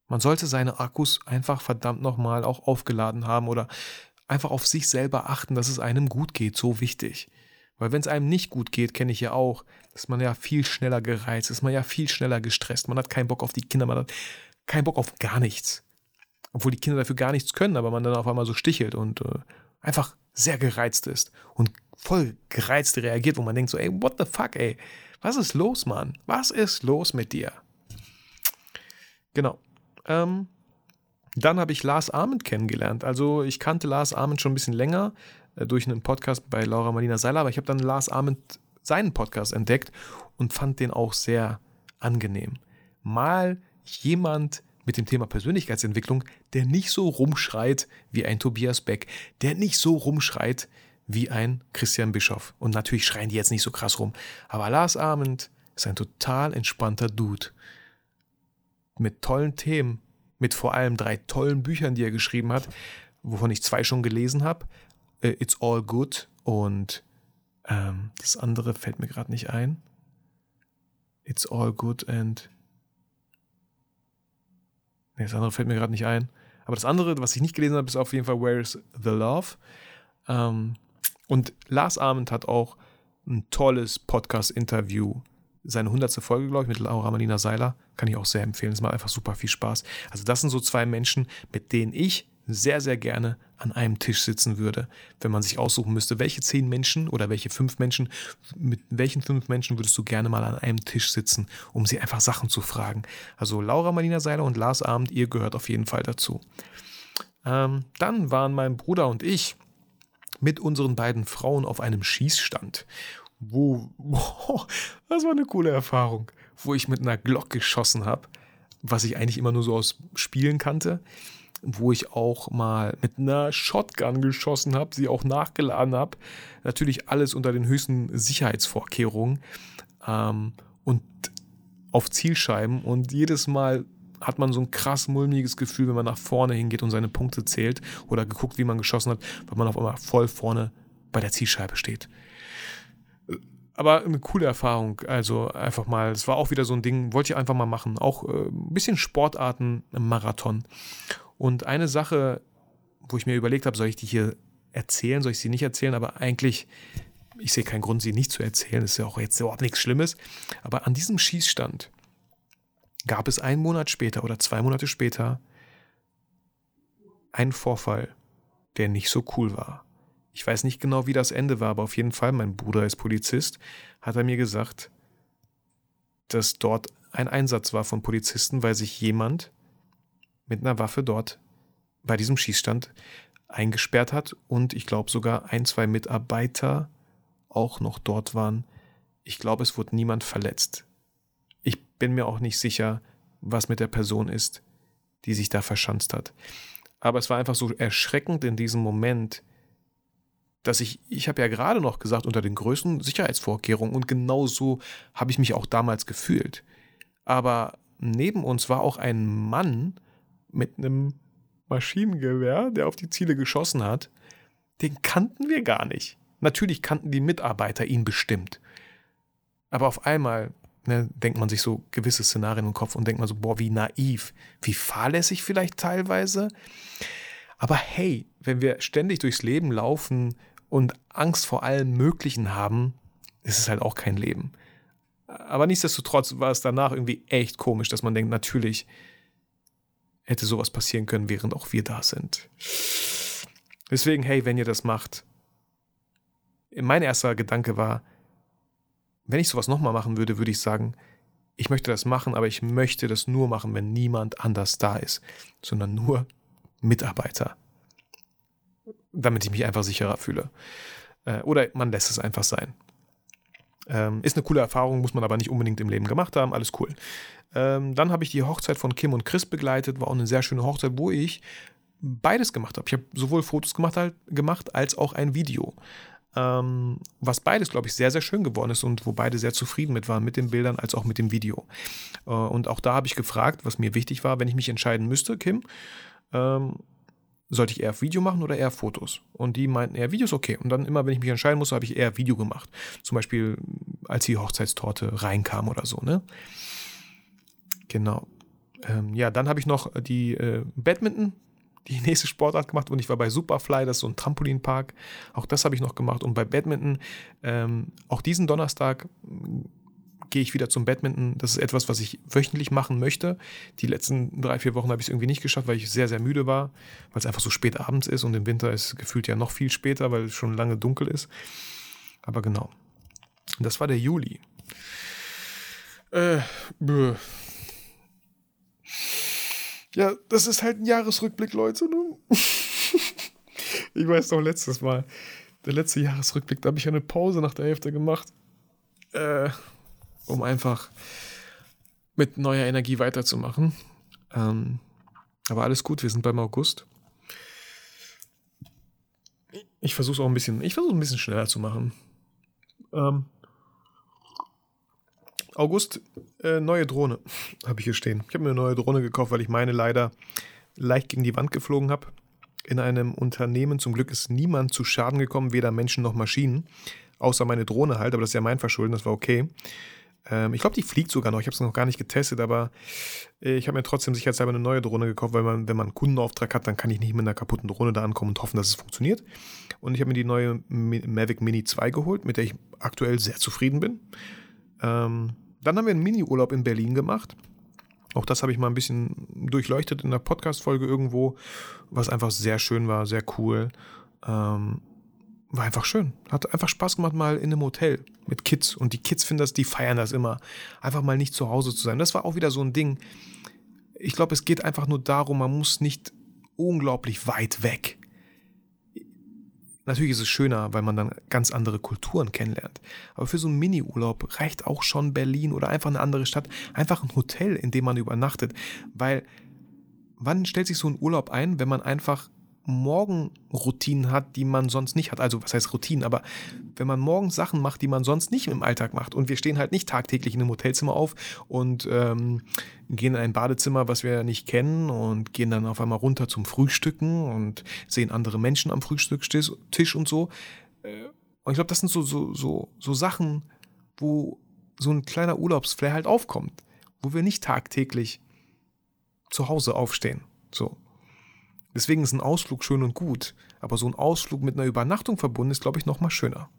Man sollte seine Akkus einfach verdammt nochmal auch aufgeladen haben oder einfach auf sich selber achten, dass es einem gut geht, so wichtig. Weil wenn es einem nicht gut geht, kenne ich ja auch, ist man ja viel schneller gereizt, ist man ja viel schneller gestresst, man hat keinen Bock auf die Kinder, man hat keinen Bock auf gar nichts. Obwohl die Kinder dafür gar nichts können, aber man dann auf einmal so stichelt und äh, einfach sehr gereizt ist und voll gereizt reagiert, wo man denkt so, ey, what the fuck, ey, was ist los, Mann? Was ist los mit dir? Genau. Ähm, dann habe ich Lars Ahmed kennengelernt. Also ich kannte Lars Ahmed schon ein bisschen länger durch einen Podcast bei Laura Marlina Seiler, aber ich habe dann Lars Ahmed seinen Podcast entdeckt und fand den auch sehr angenehm. Mal jemand mit dem Thema Persönlichkeitsentwicklung, der nicht so rumschreit wie ein Tobias Beck, der nicht so rumschreit wie ein Christian Bischoff. Und natürlich schreien die jetzt nicht so krass rum. Aber Lars Ahmed ist ein total entspannter Dude. Mit tollen Themen, mit vor allem drei tollen Büchern, die er geschrieben hat, wovon ich zwei schon gelesen habe. Äh, It's All Good und ähm, das andere fällt mir gerade nicht ein. It's All Good and. Nee, das andere fällt mir gerade nicht ein. Aber das andere, was ich nicht gelesen habe, ist auf jeden Fall Where's the Love. Ähm, und Lars Ahmed hat auch ein tolles Podcast-Interview seine 100. Folge, glaube ich, mit Laura Marlina Seiler. Kann ich auch sehr empfehlen. Es macht einfach super viel Spaß. Also, das sind so zwei Menschen, mit denen ich sehr, sehr gerne an einem Tisch sitzen würde, wenn man sich aussuchen müsste, welche zehn Menschen oder welche fünf Menschen, mit welchen fünf Menschen würdest du gerne mal an einem Tisch sitzen, um sie einfach Sachen zu fragen. Also Laura Marlina Seiler und Lars Abend, ihr gehört auf jeden Fall dazu. Ähm, dann waren mein Bruder und ich mit unseren beiden Frauen auf einem Schießstand wo, boah, das war eine coole Erfahrung, wo ich mit einer Glock geschossen habe, was ich eigentlich immer nur so aus Spielen kannte, wo ich auch mal mit einer Shotgun geschossen habe, sie auch nachgeladen habe. Natürlich alles unter den höchsten Sicherheitsvorkehrungen ähm, und auf Zielscheiben und jedes Mal hat man so ein krass mulmiges Gefühl, wenn man nach vorne hingeht und seine Punkte zählt oder geguckt, wie man geschossen hat, weil man auf einmal voll vorne bei der Zielscheibe steht aber eine coole Erfahrung. Also einfach mal, es war auch wieder so ein Ding, wollte ich einfach mal machen. Auch äh, ein bisschen Sportarten im Marathon. Und eine Sache, wo ich mir überlegt habe, soll ich die hier erzählen, soll ich sie nicht erzählen, aber eigentlich, ich sehe keinen Grund, sie nicht zu erzählen. Das ist ja auch jetzt überhaupt nichts Schlimmes. Aber an diesem Schießstand gab es einen Monat später oder zwei Monate später einen Vorfall, der nicht so cool war. Ich weiß nicht genau, wie das Ende war, aber auf jeden Fall, mein Bruder ist Polizist, hat er mir gesagt, dass dort ein Einsatz war von Polizisten, weil sich jemand mit einer Waffe dort bei diesem Schießstand eingesperrt hat und ich glaube sogar ein, zwei Mitarbeiter auch noch dort waren. Ich glaube, es wurde niemand verletzt. Ich bin mir auch nicht sicher, was mit der Person ist, die sich da verschanzt hat. Aber es war einfach so erschreckend in diesem Moment, dass ich, ich habe ja gerade noch gesagt, unter den größten Sicherheitsvorkehrungen und genau so habe ich mich auch damals gefühlt. Aber neben uns war auch ein Mann mit einem Maschinengewehr, der auf die Ziele geschossen hat. Den kannten wir gar nicht. Natürlich kannten die Mitarbeiter ihn bestimmt. Aber auf einmal ne, denkt man sich so gewisse Szenarien im Kopf und denkt man so, boah, wie naiv, wie fahrlässig vielleicht teilweise. Aber hey, wenn wir ständig durchs Leben laufen und Angst vor allem Möglichen haben, ist es halt auch kein Leben. Aber nichtsdestotrotz war es danach irgendwie echt komisch, dass man denkt, natürlich hätte sowas passieren können, während auch wir da sind. Deswegen, hey, wenn ihr das macht, mein erster Gedanke war, wenn ich sowas nochmal machen würde, würde ich sagen, ich möchte das machen, aber ich möchte das nur machen, wenn niemand anders da ist, sondern nur Mitarbeiter damit ich mich einfach sicherer fühle. Äh, oder man lässt es einfach sein. Ähm, ist eine coole Erfahrung, muss man aber nicht unbedingt im Leben gemacht haben, alles cool. Ähm, dann habe ich die Hochzeit von Kim und Chris begleitet, war auch eine sehr schöne Hochzeit, wo ich beides gemacht habe. Ich habe sowohl Fotos gemacht, halt, gemacht als auch ein Video. Ähm, was beides, glaube ich, sehr, sehr schön geworden ist und wo beide sehr zufrieden mit waren, mit den Bildern als auch mit dem Video. Äh, und auch da habe ich gefragt, was mir wichtig war, wenn ich mich entscheiden müsste, Kim, ähm, sollte ich eher Video machen oder eher Fotos? Und die meinten eher Videos, okay. Und dann immer, wenn ich mich entscheiden musste, habe ich eher Video gemacht. Zum Beispiel, als die Hochzeitstorte reinkam oder so, ne? Genau. Ähm, ja, dann habe ich noch die äh, Badminton, die [LAUGHS] nächste Sportart gemacht und ich war bei Superfly, das ist so ein Trampolinpark. Auch das habe ich noch gemacht. Und bei Badminton, ähm, auch diesen Donnerstag gehe ich wieder zum Badminton. Das ist etwas, was ich wöchentlich machen möchte. Die letzten drei, vier Wochen habe ich es irgendwie nicht geschafft, weil ich sehr, sehr müde war, weil es einfach so spät abends ist und im Winter ist es gefühlt ja noch viel später, weil es schon lange dunkel ist. Aber genau. Das war der Juli. Äh, bäh. Ja, das ist halt ein Jahresrückblick, Leute. Ne? [LAUGHS] ich weiß noch letztes Mal, der letzte Jahresrückblick, da habe ich eine Pause nach der Hälfte gemacht, äh, um einfach mit neuer Energie weiterzumachen. Ähm, aber alles gut, wir sind beim August. Ich versuche es auch ein bisschen, ich versuche ein bisschen schneller zu machen. Ähm, August, äh, neue Drohne, [LAUGHS] habe ich hier stehen. Ich habe mir eine neue Drohne gekauft, weil ich meine leider leicht gegen die Wand geflogen habe. In einem Unternehmen, zum Glück ist niemand zu Schaden gekommen, weder Menschen noch Maschinen, außer meine Drohne halt, aber das ist ja mein Verschulden, das war okay. Ähm, ich glaube, die fliegt sogar noch. Ich habe es noch gar nicht getestet, aber äh, ich habe mir trotzdem sicherheitshalber eine neue Drohne gekauft, weil man, wenn man einen Kundenauftrag hat, dann kann ich nicht mit einer kaputten Drohne da ankommen und hoffen, dass es funktioniert. Und ich habe mir die neue Mavic Mini 2 geholt, mit der ich aktuell sehr zufrieden bin. Ähm, dann haben wir einen Mini-Urlaub in Berlin gemacht. Auch das habe ich mal ein bisschen durchleuchtet in der Podcast-Folge irgendwo, was einfach sehr schön war, sehr cool. Ähm, war einfach schön. Hat einfach Spaß gemacht, mal in einem Hotel mit Kids. Und die Kids finden das, die feiern das immer. Einfach mal nicht zu Hause zu sein. Das war auch wieder so ein Ding. Ich glaube, es geht einfach nur darum, man muss nicht unglaublich weit weg. Natürlich ist es schöner, weil man dann ganz andere Kulturen kennenlernt. Aber für so einen Mini-Urlaub reicht auch schon Berlin oder einfach eine andere Stadt, einfach ein Hotel, in dem man übernachtet. Weil wann stellt sich so ein Urlaub ein, wenn man einfach Morgenroutinen hat, die man sonst nicht hat. Also was heißt Routinen, aber wenn man morgens Sachen macht, die man sonst nicht im Alltag macht. Und wir stehen halt nicht tagtäglich in einem Hotelzimmer auf und ähm, gehen in ein Badezimmer, was wir nicht kennen und gehen dann auf einmal runter zum Frühstücken und sehen andere Menschen am Frühstückstisch und so. Äh, und ich glaube, das sind so, so, so, so Sachen, wo so ein kleiner Urlaubsflair halt aufkommt, wo wir nicht tagtäglich zu Hause aufstehen. So. Deswegen ist ein Ausflug schön und gut, aber so ein Ausflug mit einer Übernachtung verbunden ist, glaube ich, noch mal schöner.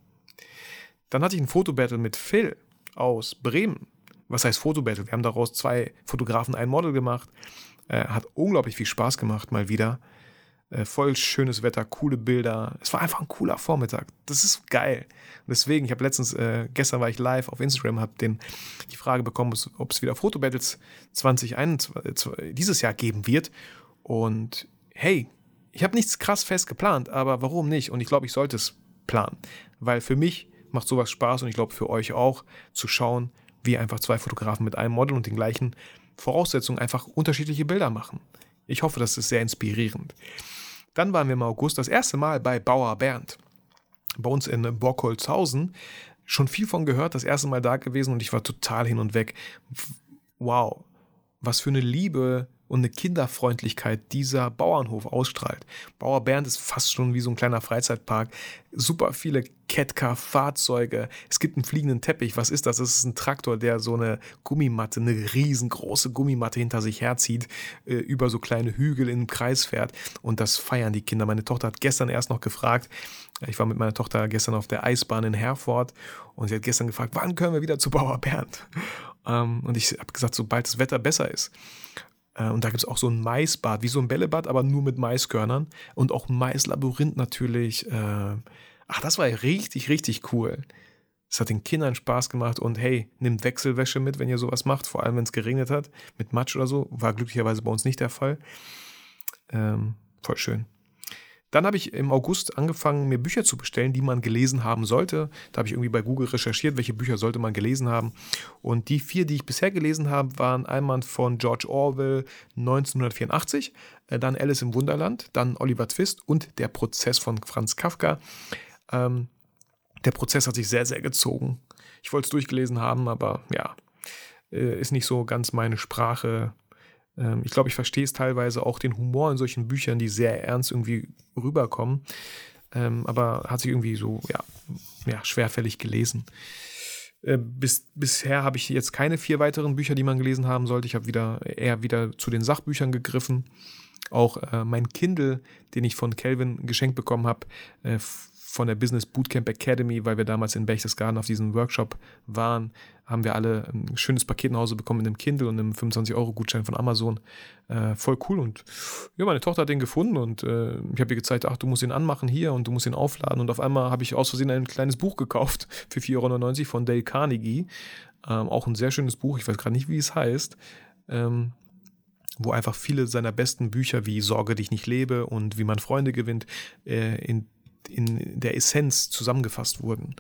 Dann hatte ich ein Fotobattle mit Phil aus Bremen. Was heißt Fotobattle? Wir haben daraus zwei Fotografen, ein Model gemacht. Äh, hat unglaublich viel Spaß gemacht, mal wieder. Äh, voll schönes Wetter, coole Bilder. Es war einfach ein cooler Vormittag. Das ist geil. Deswegen, ich habe letztens, äh, gestern war ich live auf Instagram, habe die Frage bekommen, ob es wieder Fotobattles 2021, äh, dieses Jahr geben wird. Und hey, ich habe nichts krass fest geplant, aber warum nicht? Und ich glaube, ich sollte es planen, weil für mich macht sowas Spaß und ich glaube für euch auch zu schauen, wie einfach zwei Fotografen mit einem Model und den gleichen Voraussetzungen einfach unterschiedliche Bilder machen. Ich hoffe, das ist sehr inspirierend. Dann waren wir im August das erste Mal bei Bauer Bernd. Bei uns in Borkholzhausen. Schon viel von gehört, das erste Mal da gewesen und ich war total hin und weg. Wow, was für eine Liebe und eine Kinderfreundlichkeit dieser Bauernhof ausstrahlt. Bauer Bernd ist fast schon wie so ein kleiner Freizeitpark. Super viele Catcar-Fahrzeuge. Es gibt einen fliegenden Teppich. Was ist das? Das ist ein Traktor, der so eine Gummimatte, eine riesengroße Gummimatte hinter sich herzieht, äh, über so kleine Hügel den Kreis fährt. Und das feiern die Kinder. Meine Tochter hat gestern erst noch gefragt, ich war mit meiner Tochter gestern auf der Eisbahn in Herford und sie hat gestern gefragt, wann können wir wieder zu Bauer Bernd? Ähm, und ich habe gesagt, sobald das Wetter besser ist. Äh, und da gibt es auch so ein Maisbad, wie so ein Bällebad, aber nur mit Maiskörnern. Und auch Maislabyrinth natürlich. Äh, ach, das war richtig, richtig cool. Es hat den Kindern Spaß gemacht und hey, nimmt Wechselwäsche mit, wenn ihr sowas macht, vor allem wenn es geregnet hat, mit Matsch oder so. War glücklicherweise bei uns nicht der Fall. Ähm, voll schön. Dann habe ich im August angefangen, mir Bücher zu bestellen, die man gelesen haben sollte. Da habe ich irgendwie bei Google recherchiert, welche Bücher sollte man gelesen haben. Und die vier, die ich bisher gelesen habe, waren einmal von George Orwell 1984, äh, dann Alice im Wunderland, dann Oliver Twist und Der Prozess von Franz Kafka. Ähm, der Prozess hat sich sehr, sehr gezogen. Ich wollte es durchgelesen haben, aber ja, äh, ist nicht so ganz meine Sprache. Ähm, ich glaube, ich verstehe es teilweise auch den Humor in solchen Büchern, die sehr ernst irgendwie rüberkommen. Ähm, aber hat sich irgendwie so, ja, ja schwerfällig gelesen. Äh, bis, bisher habe ich jetzt keine vier weiteren Bücher, die man gelesen haben sollte. Ich habe wieder eher wieder zu den Sachbüchern gegriffen. Auch äh, mein Kindle, den ich von Kelvin geschenkt bekommen habe, äh, von der Business Bootcamp Academy, weil wir damals in Berchtesgaden auf diesem Workshop waren, haben wir alle ein schönes Paket nach Hause bekommen mit einem Kindle und einem 25-Euro-Gutschein von Amazon. Äh, voll cool. Und ja, meine Tochter hat den gefunden und äh, ich habe ihr gezeigt, ach, du musst ihn anmachen hier und du musst ihn aufladen. Und auf einmal habe ich aus Versehen ein kleines Buch gekauft [LAUGHS] für 4,99 Euro von Dale Carnegie. Ähm, auch ein sehr schönes Buch, ich weiß gerade nicht, wie es heißt. Ähm, wo einfach viele seiner besten Bücher wie Sorge dich nicht lebe und wie man Freunde gewinnt äh, in, in der Essenz zusammengefasst wurden.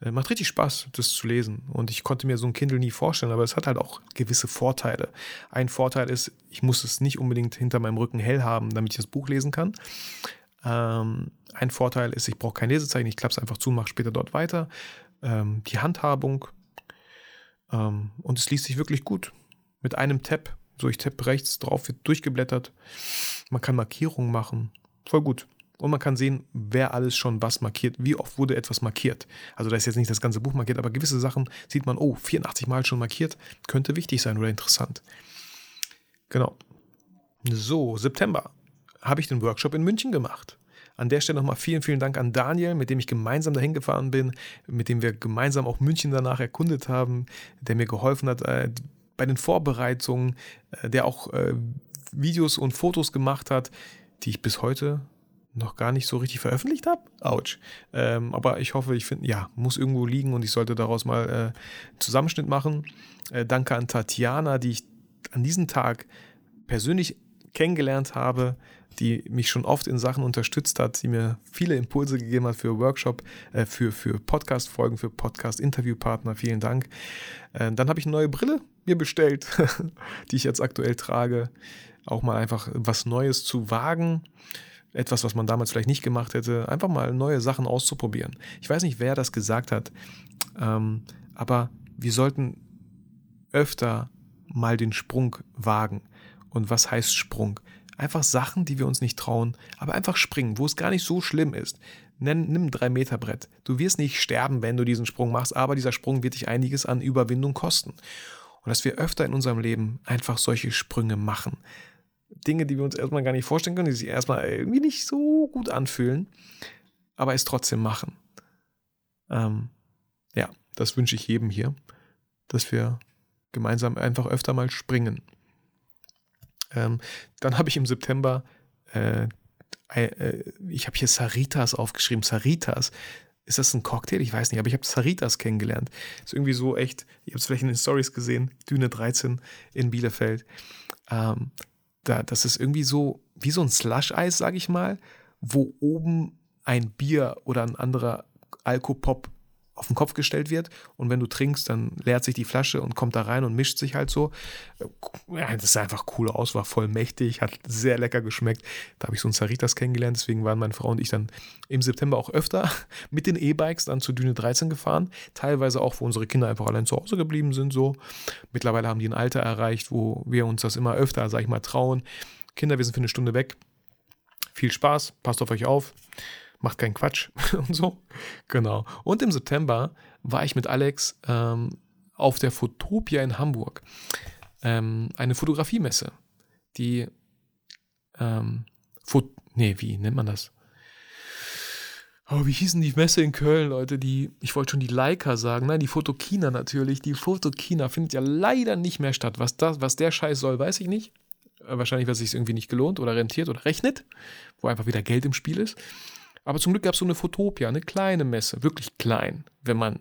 Äh, macht richtig Spaß, das zu lesen. Und ich konnte mir so ein Kindle nie vorstellen, aber es hat halt auch gewisse Vorteile. Ein Vorteil ist, ich muss es nicht unbedingt hinter meinem Rücken hell haben, damit ich das Buch lesen kann. Ähm, ein Vorteil ist, ich brauche kein Lesezeichen, ich klappe es einfach zu mache später dort weiter. Ähm, die Handhabung ähm, und es liest sich wirklich gut. Mit einem Tab so, ich tappe rechts drauf, wird durchgeblättert. Man kann Markierungen machen. Voll gut. Und man kann sehen, wer alles schon was markiert, wie oft wurde etwas markiert. Also da ist jetzt nicht das ganze Buch markiert, aber gewisse Sachen sieht man, oh, 84 Mal schon markiert, könnte wichtig sein oder interessant. Genau. So, September habe ich den Workshop in München gemacht. An der Stelle nochmal vielen, vielen Dank an Daniel, mit dem ich gemeinsam dahin gefahren bin, mit dem wir gemeinsam auch München danach erkundet haben, der mir geholfen hat, äh, bei den Vorbereitungen, äh, der auch äh, Videos und Fotos gemacht hat, die ich bis heute noch gar nicht so richtig veröffentlicht habe. Autsch. Ähm, aber ich hoffe, ich finde, ja, muss irgendwo liegen und ich sollte daraus mal äh, einen Zusammenschnitt machen. Äh, danke an Tatjana, die ich an diesem Tag persönlich kennengelernt habe, die mich schon oft in Sachen unterstützt hat, die mir viele Impulse gegeben hat für Workshop, äh, für, für Podcast-Folgen, für Podcast-Interviewpartner. Vielen Dank. Äh, dann habe ich eine neue Brille mir bestellt, [LAUGHS] die ich jetzt aktuell trage. Auch mal einfach was Neues zu wagen. Etwas, was man damals vielleicht nicht gemacht hätte. Einfach mal neue Sachen auszuprobieren. Ich weiß nicht, wer das gesagt hat, ähm, aber wir sollten öfter mal den Sprung wagen. Und was heißt Sprung? Einfach Sachen, die wir uns nicht trauen, aber einfach springen, wo es gar nicht so schlimm ist. Nenn, nimm ein 3-Meter-Brett. Du wirst nicht sterben, wenn du diesen Sprung machst, aber dieser Sprung wird dich einiges an Überwindung kosten. Und dass wir öfter in unserem Leben einfach solche Sprünge machen. Dinge, die wir uns erstmal gar nicht vorstellen können, die sich erstmal irgendwie nicht so gut anfühlen, aber es trotzdem machen. Ähm, ja, das wünsche ich jedem hier, dass wir gemeinsam einfach öfter mal springen. Ähm, dann habe ich im September, äh, äh, ich habe hier Saritas aufgeschrieben. Saritas, ist das ein Cocktail? Ich weiß nicht, aber ich habe Saritas kennengelernt. Ist irgendwie so echt, ich habe es vielleicht in den Stories gesehen, Düne 13 in Bielefeld. Ähm, da, das ist irgendwie so wie so ein Slush-Eis, sage ich mal, wo oben ein Bier oder ein anderer Alkopop auf den Kopf gestellt wird und wenn du trinkst, dann leert sich die Flasche und kommt da rein und mischt sich halt so. Ja, das sah einfach cool aus, war voll mächtig, hat sehr lecker geschmeckt. Da habe ich so ein Saritas kennengelernt, deswegen waren meine Frau und ich dann im September auch öfter [LAUGHS] mit den E-Bikes dann zu Düne 13 gefahren. Teilweise auch, wo unsere Kinder einfach allein zu Hause geblieben sind so. Mittlerweile haben die ein Alter erreicht, wo wir uns das immer öfter, sag ich mal, trauen. Kinder, wir sind für eine Stunde weg. Viel Spaß, passt auf euch auf macht keinen Quatsch [LAUGHS] und so. Genau. Und im September war ich mit Alex ähm, auf der Fotopia in Hamburg. Ähm, eine Fotografiemesse, die, ähm, Fot nee, wie nennt man das? Oh, wie hießen die Messe in Köln, Leute? Die, ich wollte schon die Leica sagen. Nein, die Fotokina natürlich. Die Fotokina findet ja leider nicht mehr statt. Was, das, was der Scheiß soll, weiß ich nicht. Äh, wahrscheinlich, weil es sich irgendwie nicht gelohnt oder rentiert oder rechnet, wo einfach wieder Geld im Spiel ist. Aber zum Glück gab es so eine Fotopia, eine kleine Messe, wirklich klein, wenn man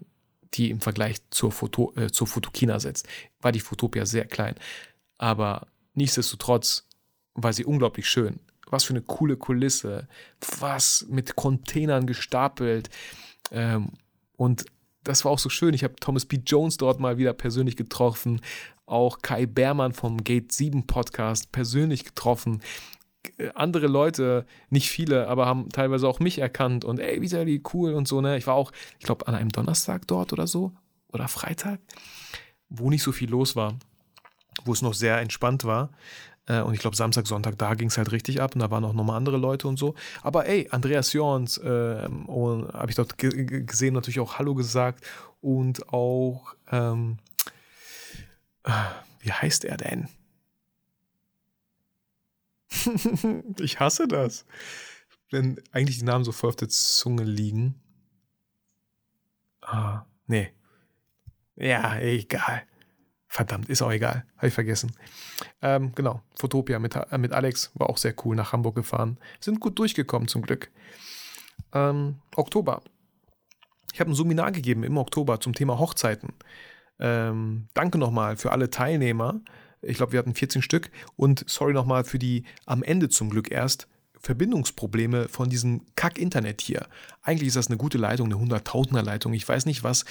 die im Vergleich zur, Foto, äh, zur Fotokina setzt, war die Fotopia sehr klein. Aber nichtsdestotrotz war sie unglaublich schön. Was für eine coole Kulisse, was mit Containern gestapelt. Ähm, und das war auch so schön. Ich habe Thomas B. Jones dort mal wieder persönlich getroffen, auch Kai Bermann vom Gate 7 Podcast persönlich getroffen andere Leute, nicht viele, aber haben teilweise auch mich erkannt und ey, wie die cool und so, ne? Ich war auch, ich glaube, an einem Donnerstag dort oder so oder Freitag, wo nicht so viel los war, wo es noch sehr entspannt war. Äh, und ich glaube, Samstag, Sonntag, da ging es halt richtig ab und da waren auch nochmal andere Leute und so. Aber ey, Andreas Jorns äh, habe ich dort gesehen, natürlich auch Hallo gesagt und auch, ähm, äh, wie heißt er denn? [LAUGHS] ich hasse das. wenn eigentlich die Namen so voll auf der Zunge liegen. Ah, nee. Ja, egal. Verdammt, ist auch egal. Habe ich vergessen. Ähm, genau, Fotopia mit, äh, mit Alex war auch sehr cool nach Hamburg gefahren. Sind gut durchgekommen zum Glück. Ähm, Oktober. Ich habe ein Seminar gegeben im Oktober zum Thema Hochzeiten. Ähm, danke nochmal für alle Teilnehmer. Ich glaube, wir hatten 14 Stück. Und sorry nochmal für die am Ende zum Glück erst Verbindungsprobleme von diesem Kack-Internet hier. Eigentlich ist das eine gute Leitung, eine Hunderttausender-Leitung. Ich weiß nicht was,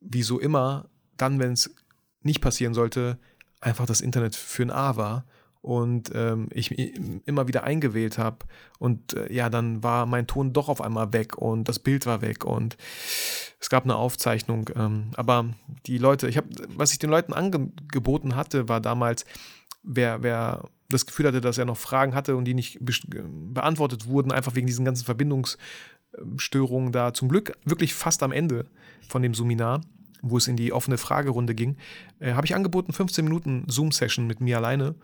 wieso immer dann, wenn es nicht passieren sollte, einfach das Internet für ein A war und ähm, ich immer wieder eingewählt habe und äh, ja, dann war mein Ton doch auf einmal weg und das Bild war weg und es gab eine Aufzeichnung, ähm, aber die Leute, ich habe, was ich den Leuten angeboten hatte, war damals, wer, wer das Gefühl hatte, dass er noch Fragen hatte und die nicht beantwortet wurden, einfach wegen diesen ganzen Verbindungsstörungen da, zum Glück wirklich fast am Ende von dem Seminar, wo es in die offene Fragerunde ging, äh, habe ich angeboten, 15 Minuten Zoom-Session mit mir alleine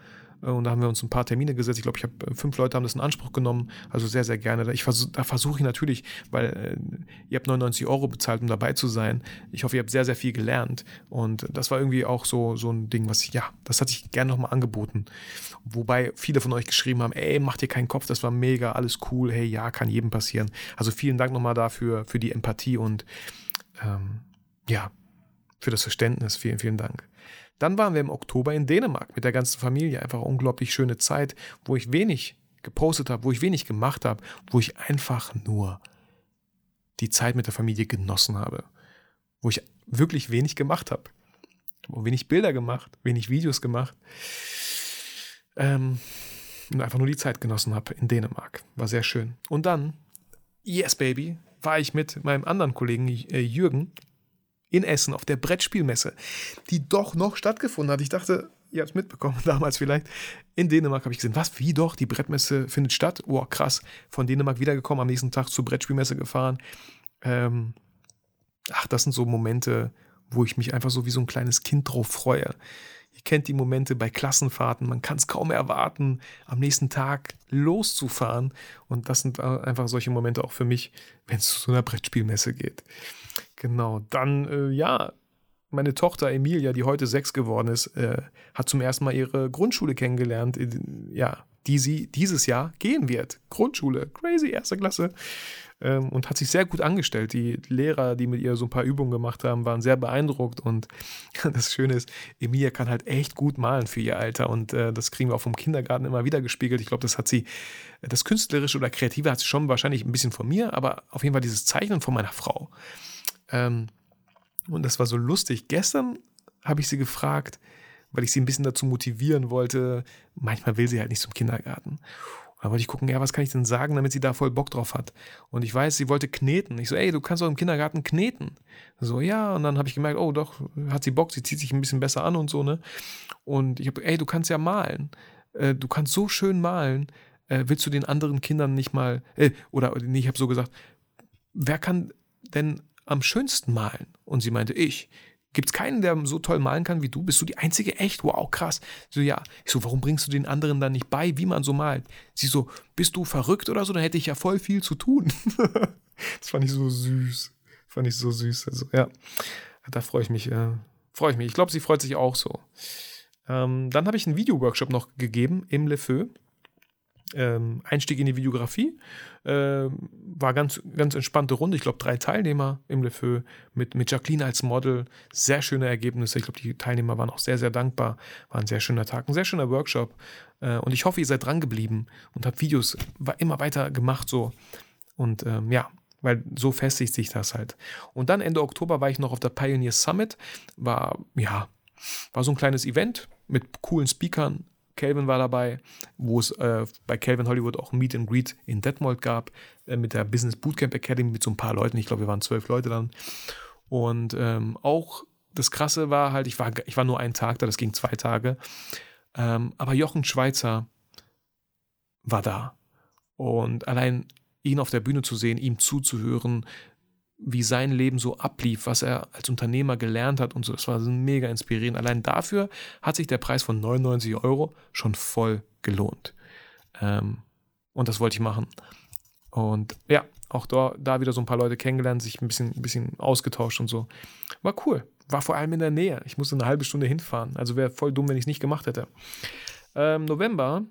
und da haben wir uns ein paar Termine gesetzt. Ich glaube, ich habe äh, fünf Leute haben das in Anspruch genommen. Also sehr, sehr gerne. Ich versuch, da versuche ich natürlich, weil äh, ihr habt 99 Euro bezahlt, um dabei zu sein. Ich hoffe, ihr habt sehr, sehr viel gelernt. Und das war irgendwie auch so, so ein Ding, was ich, ja, das hatte ich gerne nochmal angeboten. Wobei viele von euch geschrieben haben, ey, macht dir keinen Kopf, das war mega, alles cool. Hey, ja, kann jedem passieren. Also vielen Dank nochmal dafür, für die Empathie und ähm, ja, für das Verständnis. Vielen, vielen Dank. Dann waren wir im Oktober in Dänemark mit der ganzen Familie. Einfach unglaublich schöne Zeit, wo ich wenig gepostet habe, wo ich wenig gemacht habe, wo ich einfach nur die Zeit mit der Familie genossen habe. Wo ich wirklich wenig gemacht habe. Wenig Bilder gemacht, wenig Videos gemacht. Ähm, und einfach nur die Zeit genossen habe in Dänemark. War sehr schön. Und dann, yes, Baby, war ich mit meinem anderen Kollegen äh, Jürgen in Essen auf der Brettspielmesse, die doch noch stattgefunden hat. Ich dachte, ihr habt es mitbekommen [LAUGHS] damals vielleicht. In Dänemark habe ich gesehen, was, wie doch, die Brettmesse findet statt. Oh, krass. Von Dänemark wiedergekommen, am nächsten Tag zur Brettspielmesse gefahren. Ähm, ach, das sind so Momente, wo ich mich einfach so wie so ein kleines Kind drauf freue. Kennt die Momente bei Klassenfahrten, man kann es kaum erwarten, am nächsten Tag loszufahren. Und das sind einfach solche Momente auch für mich, wenn es zu einer Brettspielmesse geht. Genau, dann, äh, ja, meine Tochter Emilia, die heute sechs geworden ist, äh, hat zum ersten Mal ihre Grundschule kennengelernt, ja, die sie dieses Jahr gehen wird. Grundschule, crazy, erste Klasse. Ähm, und hat sich sehr gut angestellt. Die Lehrer, die mit ihr so ein paar Übungen gemacht haben, waren sehr beeindruckt. Und [LAUGHS] das Schöne ist, Emilia kann halt echt gut malen für ihr Alter. Und äh, das kriegen wir auch vom Kindergarten immer wieder gespiegelt. Ich glaube, das hat sie, das Künstlerische oder Kreative hat sie schon wahrscheinlich ein bisschen von mir, aber auf jeden Fall dieses Zeichnen von meiner Frau. Ähm, und das war so lustig. Gestern habe ich sie gefragt, weil ich sie ein bisschen dazu motivieren wollte. Manchmal will sie halt nicht zum Kindergarten. Wollte ich gucken, ja, was kann ich denn sagen, damit sie da voll Bock drauf hat. Und ich weiß, sie wollte kneten. Ich so, ey, du kannst doch im Kindergarten kneten. So, ja, und dann habe ich gemerkt, oh doch, hat sie Bock, sie zieht sich ein bisschen besser an und so, ne? Und ich habe, ey, du kannst ja malen. Äh, du kannst so schön malen. Äh, willst du den anderen Kindern nicht mal, äh, oder, nee, ich habe so gesagt, wer kann denn am schönsten malen? Und sie meinte, ich. Gibt es keinen, der so toll malen kann wie du? Bist du die Einzige? Echt? Wow, krass. So, ja. Ich so, warum bringst du den anderen dann nicht bei, wie man so malt? Sie so, bist du verrückt oder so? Dann hätte ich ja voll viel zu tun. [LAUGHS] das fand ich so süß. Fand ich so süß. Also, ja. Da freue ich mich. Äh, freue ich mich. Ich glaube, sie freut sich auch so. Ähm, dann habe ich einen Video-Workshop noch gegeben im Le Feu ähm, Einstieg in die Videografie. Äh, war ganz, ganz entspannte Runde. Ich glaube, drei Teilnehmer im Le Feu mit, mit Jacqueline als Model. Sehr schöne Ergebnisse. Ich glaube, die Teilnehmer waren auch sehr, sehr dankbar. War ein sehr schöner Tag, ein sehr schöner Workshop. Äh, und ich hoffe, ihr seid dran geblieben und habt Videos immer weiter gemacht so. Und ähm, ja, weil so festigt sich das halt. Und dann Ende Oktober war ich noch auf der Pioneer Summit. War, ja, war so ein kleines Event mit coolen Speakern, Calvin war dabei, wo es äh, bei Calvin Hollywood auch Meet and Greet in Detmold gab, äh, mit der Business Bootcamp Academy mit so ein paar Leuten. Ich glaube, wir waren zwölf Leute dann. Und ähm, auch das Krasse war halt, ich war, ich war nur einen Tag da, das ging zwei Tage. Ähm, aber Jochen Schweizer war da. Und allein ihn auf der Bühne zu sehen, ihm zuzuhören, wie sein Leben so ablief, was er als Unternehmer gelernt hat und so. Das war mega inspirierend. Allein dafür hat sich der Preis von 99 Euro schon voll gelohnt. Ähm, und das wollte ich machen. Und ja, auch da, da wieder so ein paar Leute kennengelernt, sich ein bisschen, ein bisschen ausgetauscht und so. War cool. War vor allem in der Nähe. Ich musste eine halbe Stunde hinfahren. Also wäre voll dumm, wenn ich es nicht gemacht hätte. Ähm, November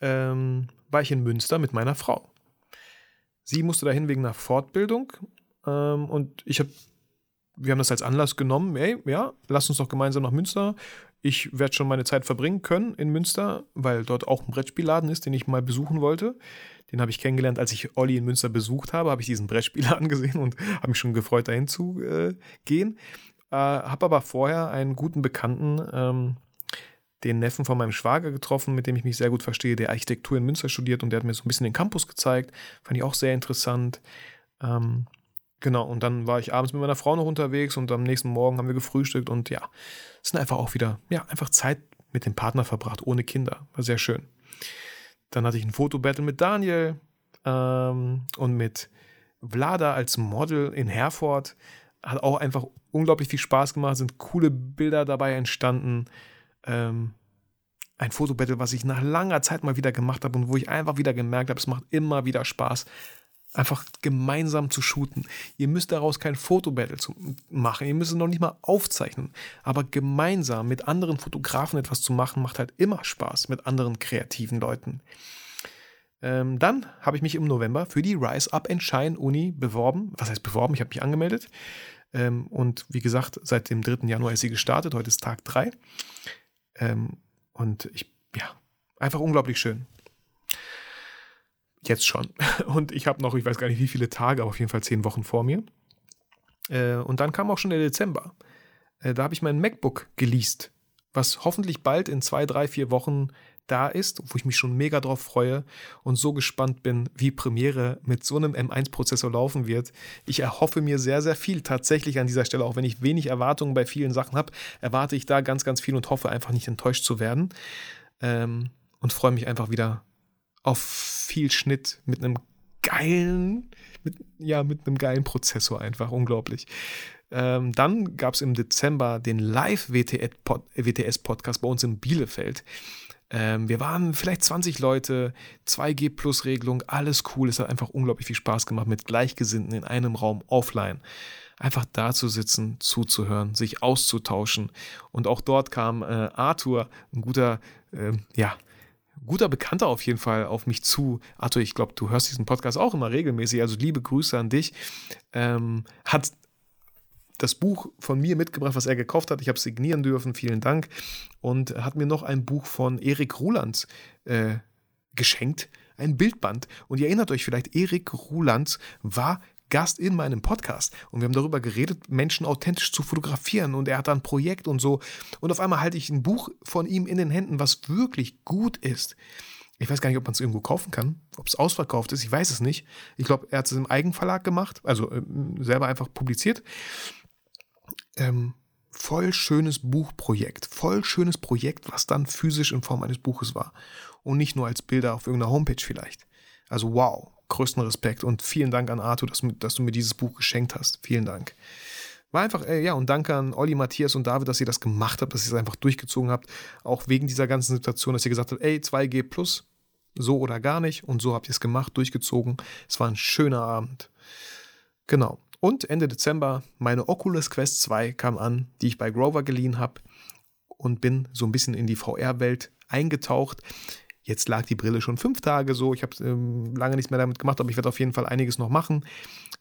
ähm, war ich in Münster mit meiner Frau. Sie musste dahin wegen einer Fortbildung ähm, und ich habe, wir haben das als Anlass genommen, ey, ja, lass uns doch gemeinsam nach Münster. Ich werde schon meine Zeit verbringen können in Münster, weil dort auch ein Brettspielladen ist, den ich mal besuchen wollte. Den habe ich kennengelernt, als ich Olli in Münster besucht habe, habe ich diesen Brettspielladen [LAUGHS] gesehen und habe mich schon gefreut, dahin zu äh, gehen. Äh, habe aber vorher einen guten Bekannten, ähm, den Neffen von meinem Schwager getroffen, mit dem ich mich sehr gut verstehe, der Architektur in Münster studiert und der hat mir so ein bisschen den Campus gezeigt. Fand ich auch sehr interessant. Ähm, genau, und dann war ich abends mit meiner Frau noch unterwegs und am nächsten Morgen haben wir gefrühstückt und ja, es sind einfach auch wieder, ja, einfach Zeit mit dem Partner verbracht, ohne Kinder. War sehr schön. Dann hatte ich ein Fotobattle mit Daniel ähm, und mit Vlada als Model in Herford. Hat auch einfach unglaublich viel Spaß gemacht, sind coole Bilder dabei entstanden ähm, ein Fotobattle, was ich nach langer Zeit mal wieder gemacht habe und wo ich einfach wieder gemerkt habe, es macht immer wieder Spaß, einfach gemeinsam zu shooten. Ihr müsst daraus kein Fotobattle machen, ihr müsst es noch nicht mal aufzeichnen, aber gemeinsam mit anderen Fotografen etwas zu machen, macht halt immer Spaß mit anderen kreativen Leuten. Ähm, dann habe ich mich im November für die Rise Up and Shine Uni beworben. Was heißt beworben? Ich habe mich angemeldet. Ähm, und wie gesagt, seit dem 3. Januar ist sie gestartet. Heute ist Tag 3. Ähm, und ich, ja, einfach unglaublich schön. Jetzt schon. [LAUGHS] Und ich habe noch, ich weiß gar nicht wie viele Tage, aber auf jeden Fall zehn Wochen vor mir. Äh, und dann kam auch schon der Dezember. Äh, da habe ich mein MacBook geleast, was hoffentlich bald in zwei, drei, vier Wochen da ist, wo ich mich schon mega drauf freue und so gespannt bin, wie Premiere mit so einem M1-Prozessor laufen wird. Ich erhoffe mir sehr, sehr viel tatsächlich an dieser Stelle, auch wenn ich wenig Erwartungen bei vielen Sachen habe, erwarte ich da ganz, ganz viel und hoffe einfach nicht enttäuscht zu werden. Ähm, und freue mich einfach wieder auf viel Schnitt mit einem geilen, mit, ja, mit einem geilen Prozessor einfach, unglaublich. Ähm, dann gab es im Dezember den Live-WTS-Podcast bei uns in Bielefeld. Ähm, wir waren vielleicht 20 Leute, 2G Plus Regelung, alles cool. Es hat einfach unglaublich viel Spaß gemacht mit Gleichgesinnten in einem Raum offline. Einfach da zu sitzen, zuzuhören, sich auszutauschen. Und auch dort kam äh, Arthur, ein guter, äh, ja, guter Bekannter auf jeden Fall auf mich zu. Arthur, ich glaube, du hörst diesen Podcast auch immer regelmäßig, also liebe Grüße an dich. Ähm, hat das Buch von mir mitgebracht, was er gekauft hat. Ich habe es signieren dürfen, vielen Dank. Und hat mir noch ein Buch von Erik Rulands äh, geschenkt, ein Bildband. Und ihr erinnert euch vielleicht, Erik Rulands war Gast in meinem Podcast und wir haben darüber geredet, Menschen authentisch zu fotografieren und er hat ein Projekt und so. Und auf einmal halte ich ein Buch von ihm in den Händen, was wirklich gut ist. Ich weiß gar nicht, ob man es irgendwo kaufen kann, ob es ausverkauft ist, ich weiß es nicht. Ich glaube, er hat es im Eigenverlag gemacht, also äh, selber einfach publiziert ähm, voll schönes Buchprojekt, voll schönes Projekt, was dann physisch in Form eines Buches war und nicht nur als Bilder auf irgendeiner Homepage vielleicht. Also wow, größten Respekt und vielen Dank an Arthur, dass, dass du mir dieses Buch geschenkt hast. Vielen Dank. War einfach, äh, ja, und danke an Olli, Matthias und David, dass ihr das gemacht habt, dass ihr es einfach durchgezogen habt. Auch wegen dieser ganzen Situation, dass ihr gesagt habt, ey, 2G plus, so oder gar nicht. Und so habt ihr es gemacht, durchgezogen. Es war ein schöner Abend. Genau. Und Ende Dezember meine Oculus Quest 2 kam an, die ich bei Grover geliehen habe und bin so ein bisschen in die VR-Welt eingetaucht. Jetzt lag die Brille schon fünf Tage so. Ich habe ähm, lange nichts mehr damit gemacht, aber ich werde auf jeden Fall einiges noch machen.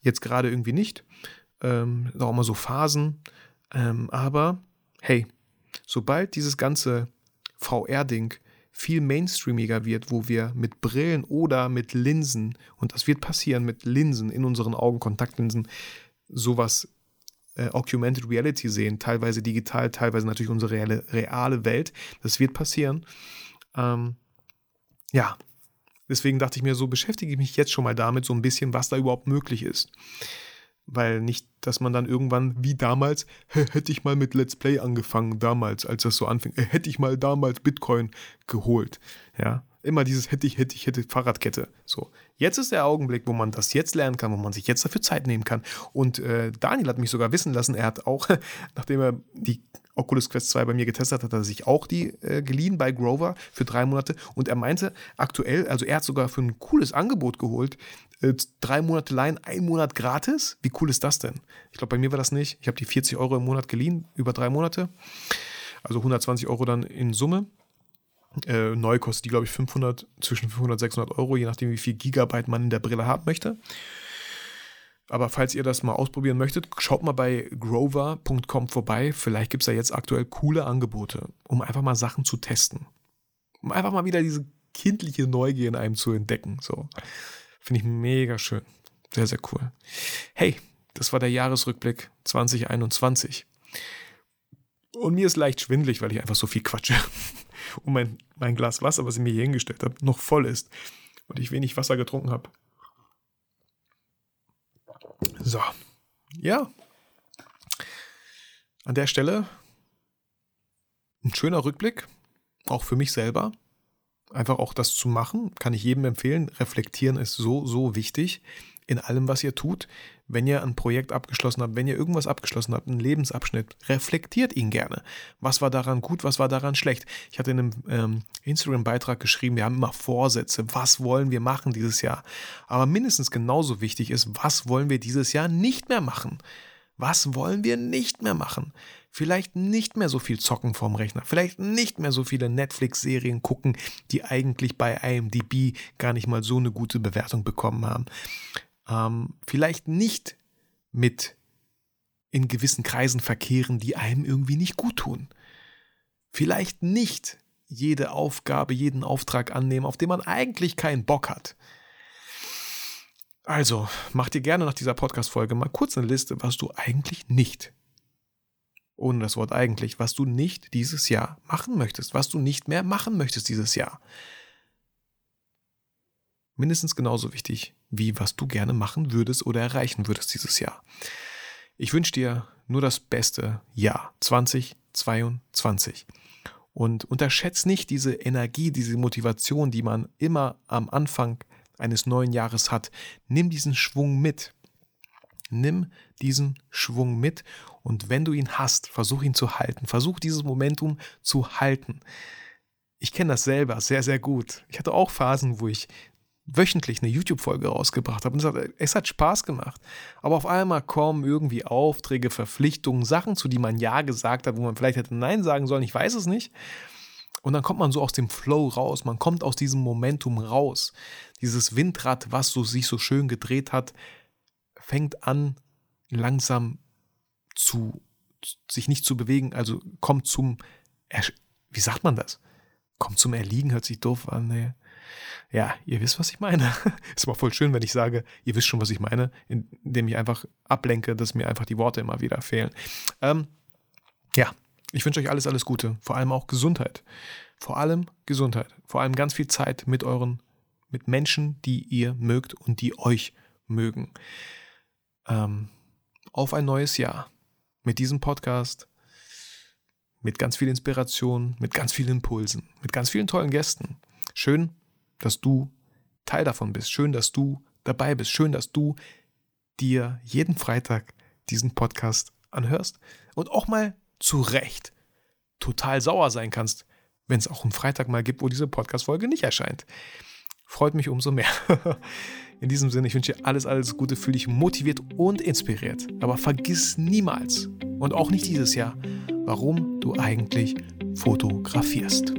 Jetzt gerade irgendwie nicht. Ähm, auch immer so Phasen. Ähm, aber hey, sobald dieses ganze VR-Ding viel mainstreamiger wird, wo wir mit Brillen oder mit Linsen, und das wird passieren mit Linsen in unseren Augen, Kontaktlinsen, sowas äh, Augmented Reality sehen, teilweise digital, teilweise natürlich unsere reale, reale Welt. Das wird passieren. Ähm, ja, deswegen dachte ich mir, so beschäftige ich mich jetzt schon mal damit, so ein bisschen, was da überhaupt möglich ist. Weil nicht, dass man dann irgendwann, wie damals, [LAUGHS] hätte ich mal mit Let's Play angefangen, damals, als das so anfing, hätte ich mal damals Bitcoin geholt. Ja, Immer dieses hätte ich, hätte ich, hätte Fahrradkette. So. Jetzt ist der Augenblick, wo man das jetzt lernen kann, wo man sich jetzt dafür Zeit nehmen kann. Und äh, Daniel hat mich sogar wissen lassen, er hat auch, [LAUGHS] nachdem er die Oculus Quest 2 bei mir getestet hat, hat er sich auch die äh, geliehen bei Grover für drei Monate. Und er meinte, aktuell, also er hat sogar für ein cooles Angebot geholt, äh, drei Monate leihen, ein Monat gratis. Wie cool ist das denn? Ich glaube, bei mir war das nicht. Ich habe die 40 Euro im Monat geliehen, über drei Monate. Also 120 Euro dann in Summe. Äh, neu kostet die, glaube ich, 500, zwischen 500 und 600 Euro, je nachdem, wie viel Gigabyte man in der Brille haben möchte. Aber falls ihr das mal ausprobieren möchtet, schaut mal bei grover.com vorbei. Vielleicht gibt es da jetzt aktuell coole Angebote, um einfach mal Sachen zu testen. Um einfach mal wieder diese kindliche Neugier in einem zu entdecken. So. Finde ich mega schön. Sehr, sehr cool. Hey, das war der Jahresrückblick 2021. Und mir ist leicht schwindlig, weil ich einfach so viel quatsche. [LAUGHS] Und mein, mein Glas Wasser, was ich mir hier hingestellt habe, noch voll ist. Und ich wenig Wasser getrunken habe. So. Ja. An der Stelle ein schöner Rückblick, auch für mich selber. Einfach auch das zu machen, kann ich jedem empfehlen. Reflektieren ist so, so wichtig in allem, was ihr tut. Wenn ihr ein Projekt abgeschlossen habt, wenn ihr irgendwas abgeschlossen habt, einen Lebensabschnitt, reflektiert ihn gerne. Was war daran gut, was war daran schlecht? Ich hatte in einem ähm, Instagram-Beitrag geschrieben, wir haben immer Vorsätze. Was wollen wir machen dieses Jahr? Aber mindestens genauso wichtig ist, was wollen wir dieses Jahr nicht mehr machen? Was wollen wir nicht mehr machen? Vielleicht nicht mehr so viel zocken vorm Rechner, vielleicht nicht mehr so viele Netflix-Serien gucken, die eigentlich bei IMDb gar nicht mal so eine gute Bewertung bekommen haben ähm, vielleicht nicht mit in gewissen Kreisen verkehren, die einem irgendwie nicht gut tun. Vielleicht nicht jede Aufgabe, jeden Auftrag annehmen, auf den man eigentlich keinen Bock hat. Also, mach dir gerne nach dieser Podcast-Folge mal kurz eine Liste, was du eigentlich nicht, ohne das Wort eigentlich, was du nicht dieses Jahr machen möchtest, was du nicht mehr machen möchtest dieses Jahr mindestens genauso wichtig, wie was du gerne machen würdest oder erreichen würdest dieses Jahr. Ich wünsche dir nur das beste Jahr 2022. Und unterschätzt nicht diese Energie, diese Motivation, die man immer am Anfang eines neuen Jahres hat. Nimm diesen Schwung mit. Nimm diesen Schwung mit und wenn du ihn hast, versuch ihn zu halten. Versuch dieses Momentum zu halten. Ich kenne das selber sehr, sehr gut. Ich hatte auch Phasen, wo ich wöchentlich eine YouTube-Folge rausgebracht habe. Und es hat, es hat Spaß gemacht. Aber auf einmal kommen irgendwie Aufträge, Verpflichtungen, Sachen, zu die man Ja gesagt hat, wo man vielleicht hätte Nein sagen sollen, ich weiß es nicht. Und dann kommt man so aus dem Flow raus, man kommt aus diesem Momentum raus. Dieses Windrad, was so, sich so schön gedreht hat, fängt an langsam zu sich nicht zu bewegen, also kommt zum, wie sagt man das? Kommt zum Erliegen, hört sich doof an. Nee. Ja, ihr wisst, was ich meine. [LAUGHS] Ist aber voll schön, wenn ich sage, ihr wisst schon, was ich meine, indem ich einfach ablenke, dass mir einfach die Worte immer wieder fehlen. Ähm, ja, ich wünsche euch alles, alles Gute. Vor allem auch Gesundheit. Vor allem Gesundheit. Vor allem ganz viel Zeit mit euren, mit Menschen, die ihr mögt und die euch mögen. Ähm, auf ein neues Jahr. Mit diesem Podcast. Mit ganz viel Inspiration, mit ganz vielen Impulsen, mit ganz vielen tollen Gästen. Schön, dass du Teil davon bist. Schön, dass du dabei bist. Schön, dass du dir jeden Freitag diesen Podcast anhörst und auch mal zu Recht total sauer sein kannst, wenn es auch einen Freitag mal gibt, wo diese Podcast-Folge nicht erscheint. Freut mich umso mehr. [LAUGHS] In diesem Sinne, ich wünsche dir alles, alles Gute, fühle dich motiviert und inspiriert. Aber vergiss niemals und auch nicht dieses Jahr, warum du eigentlich fotografierst.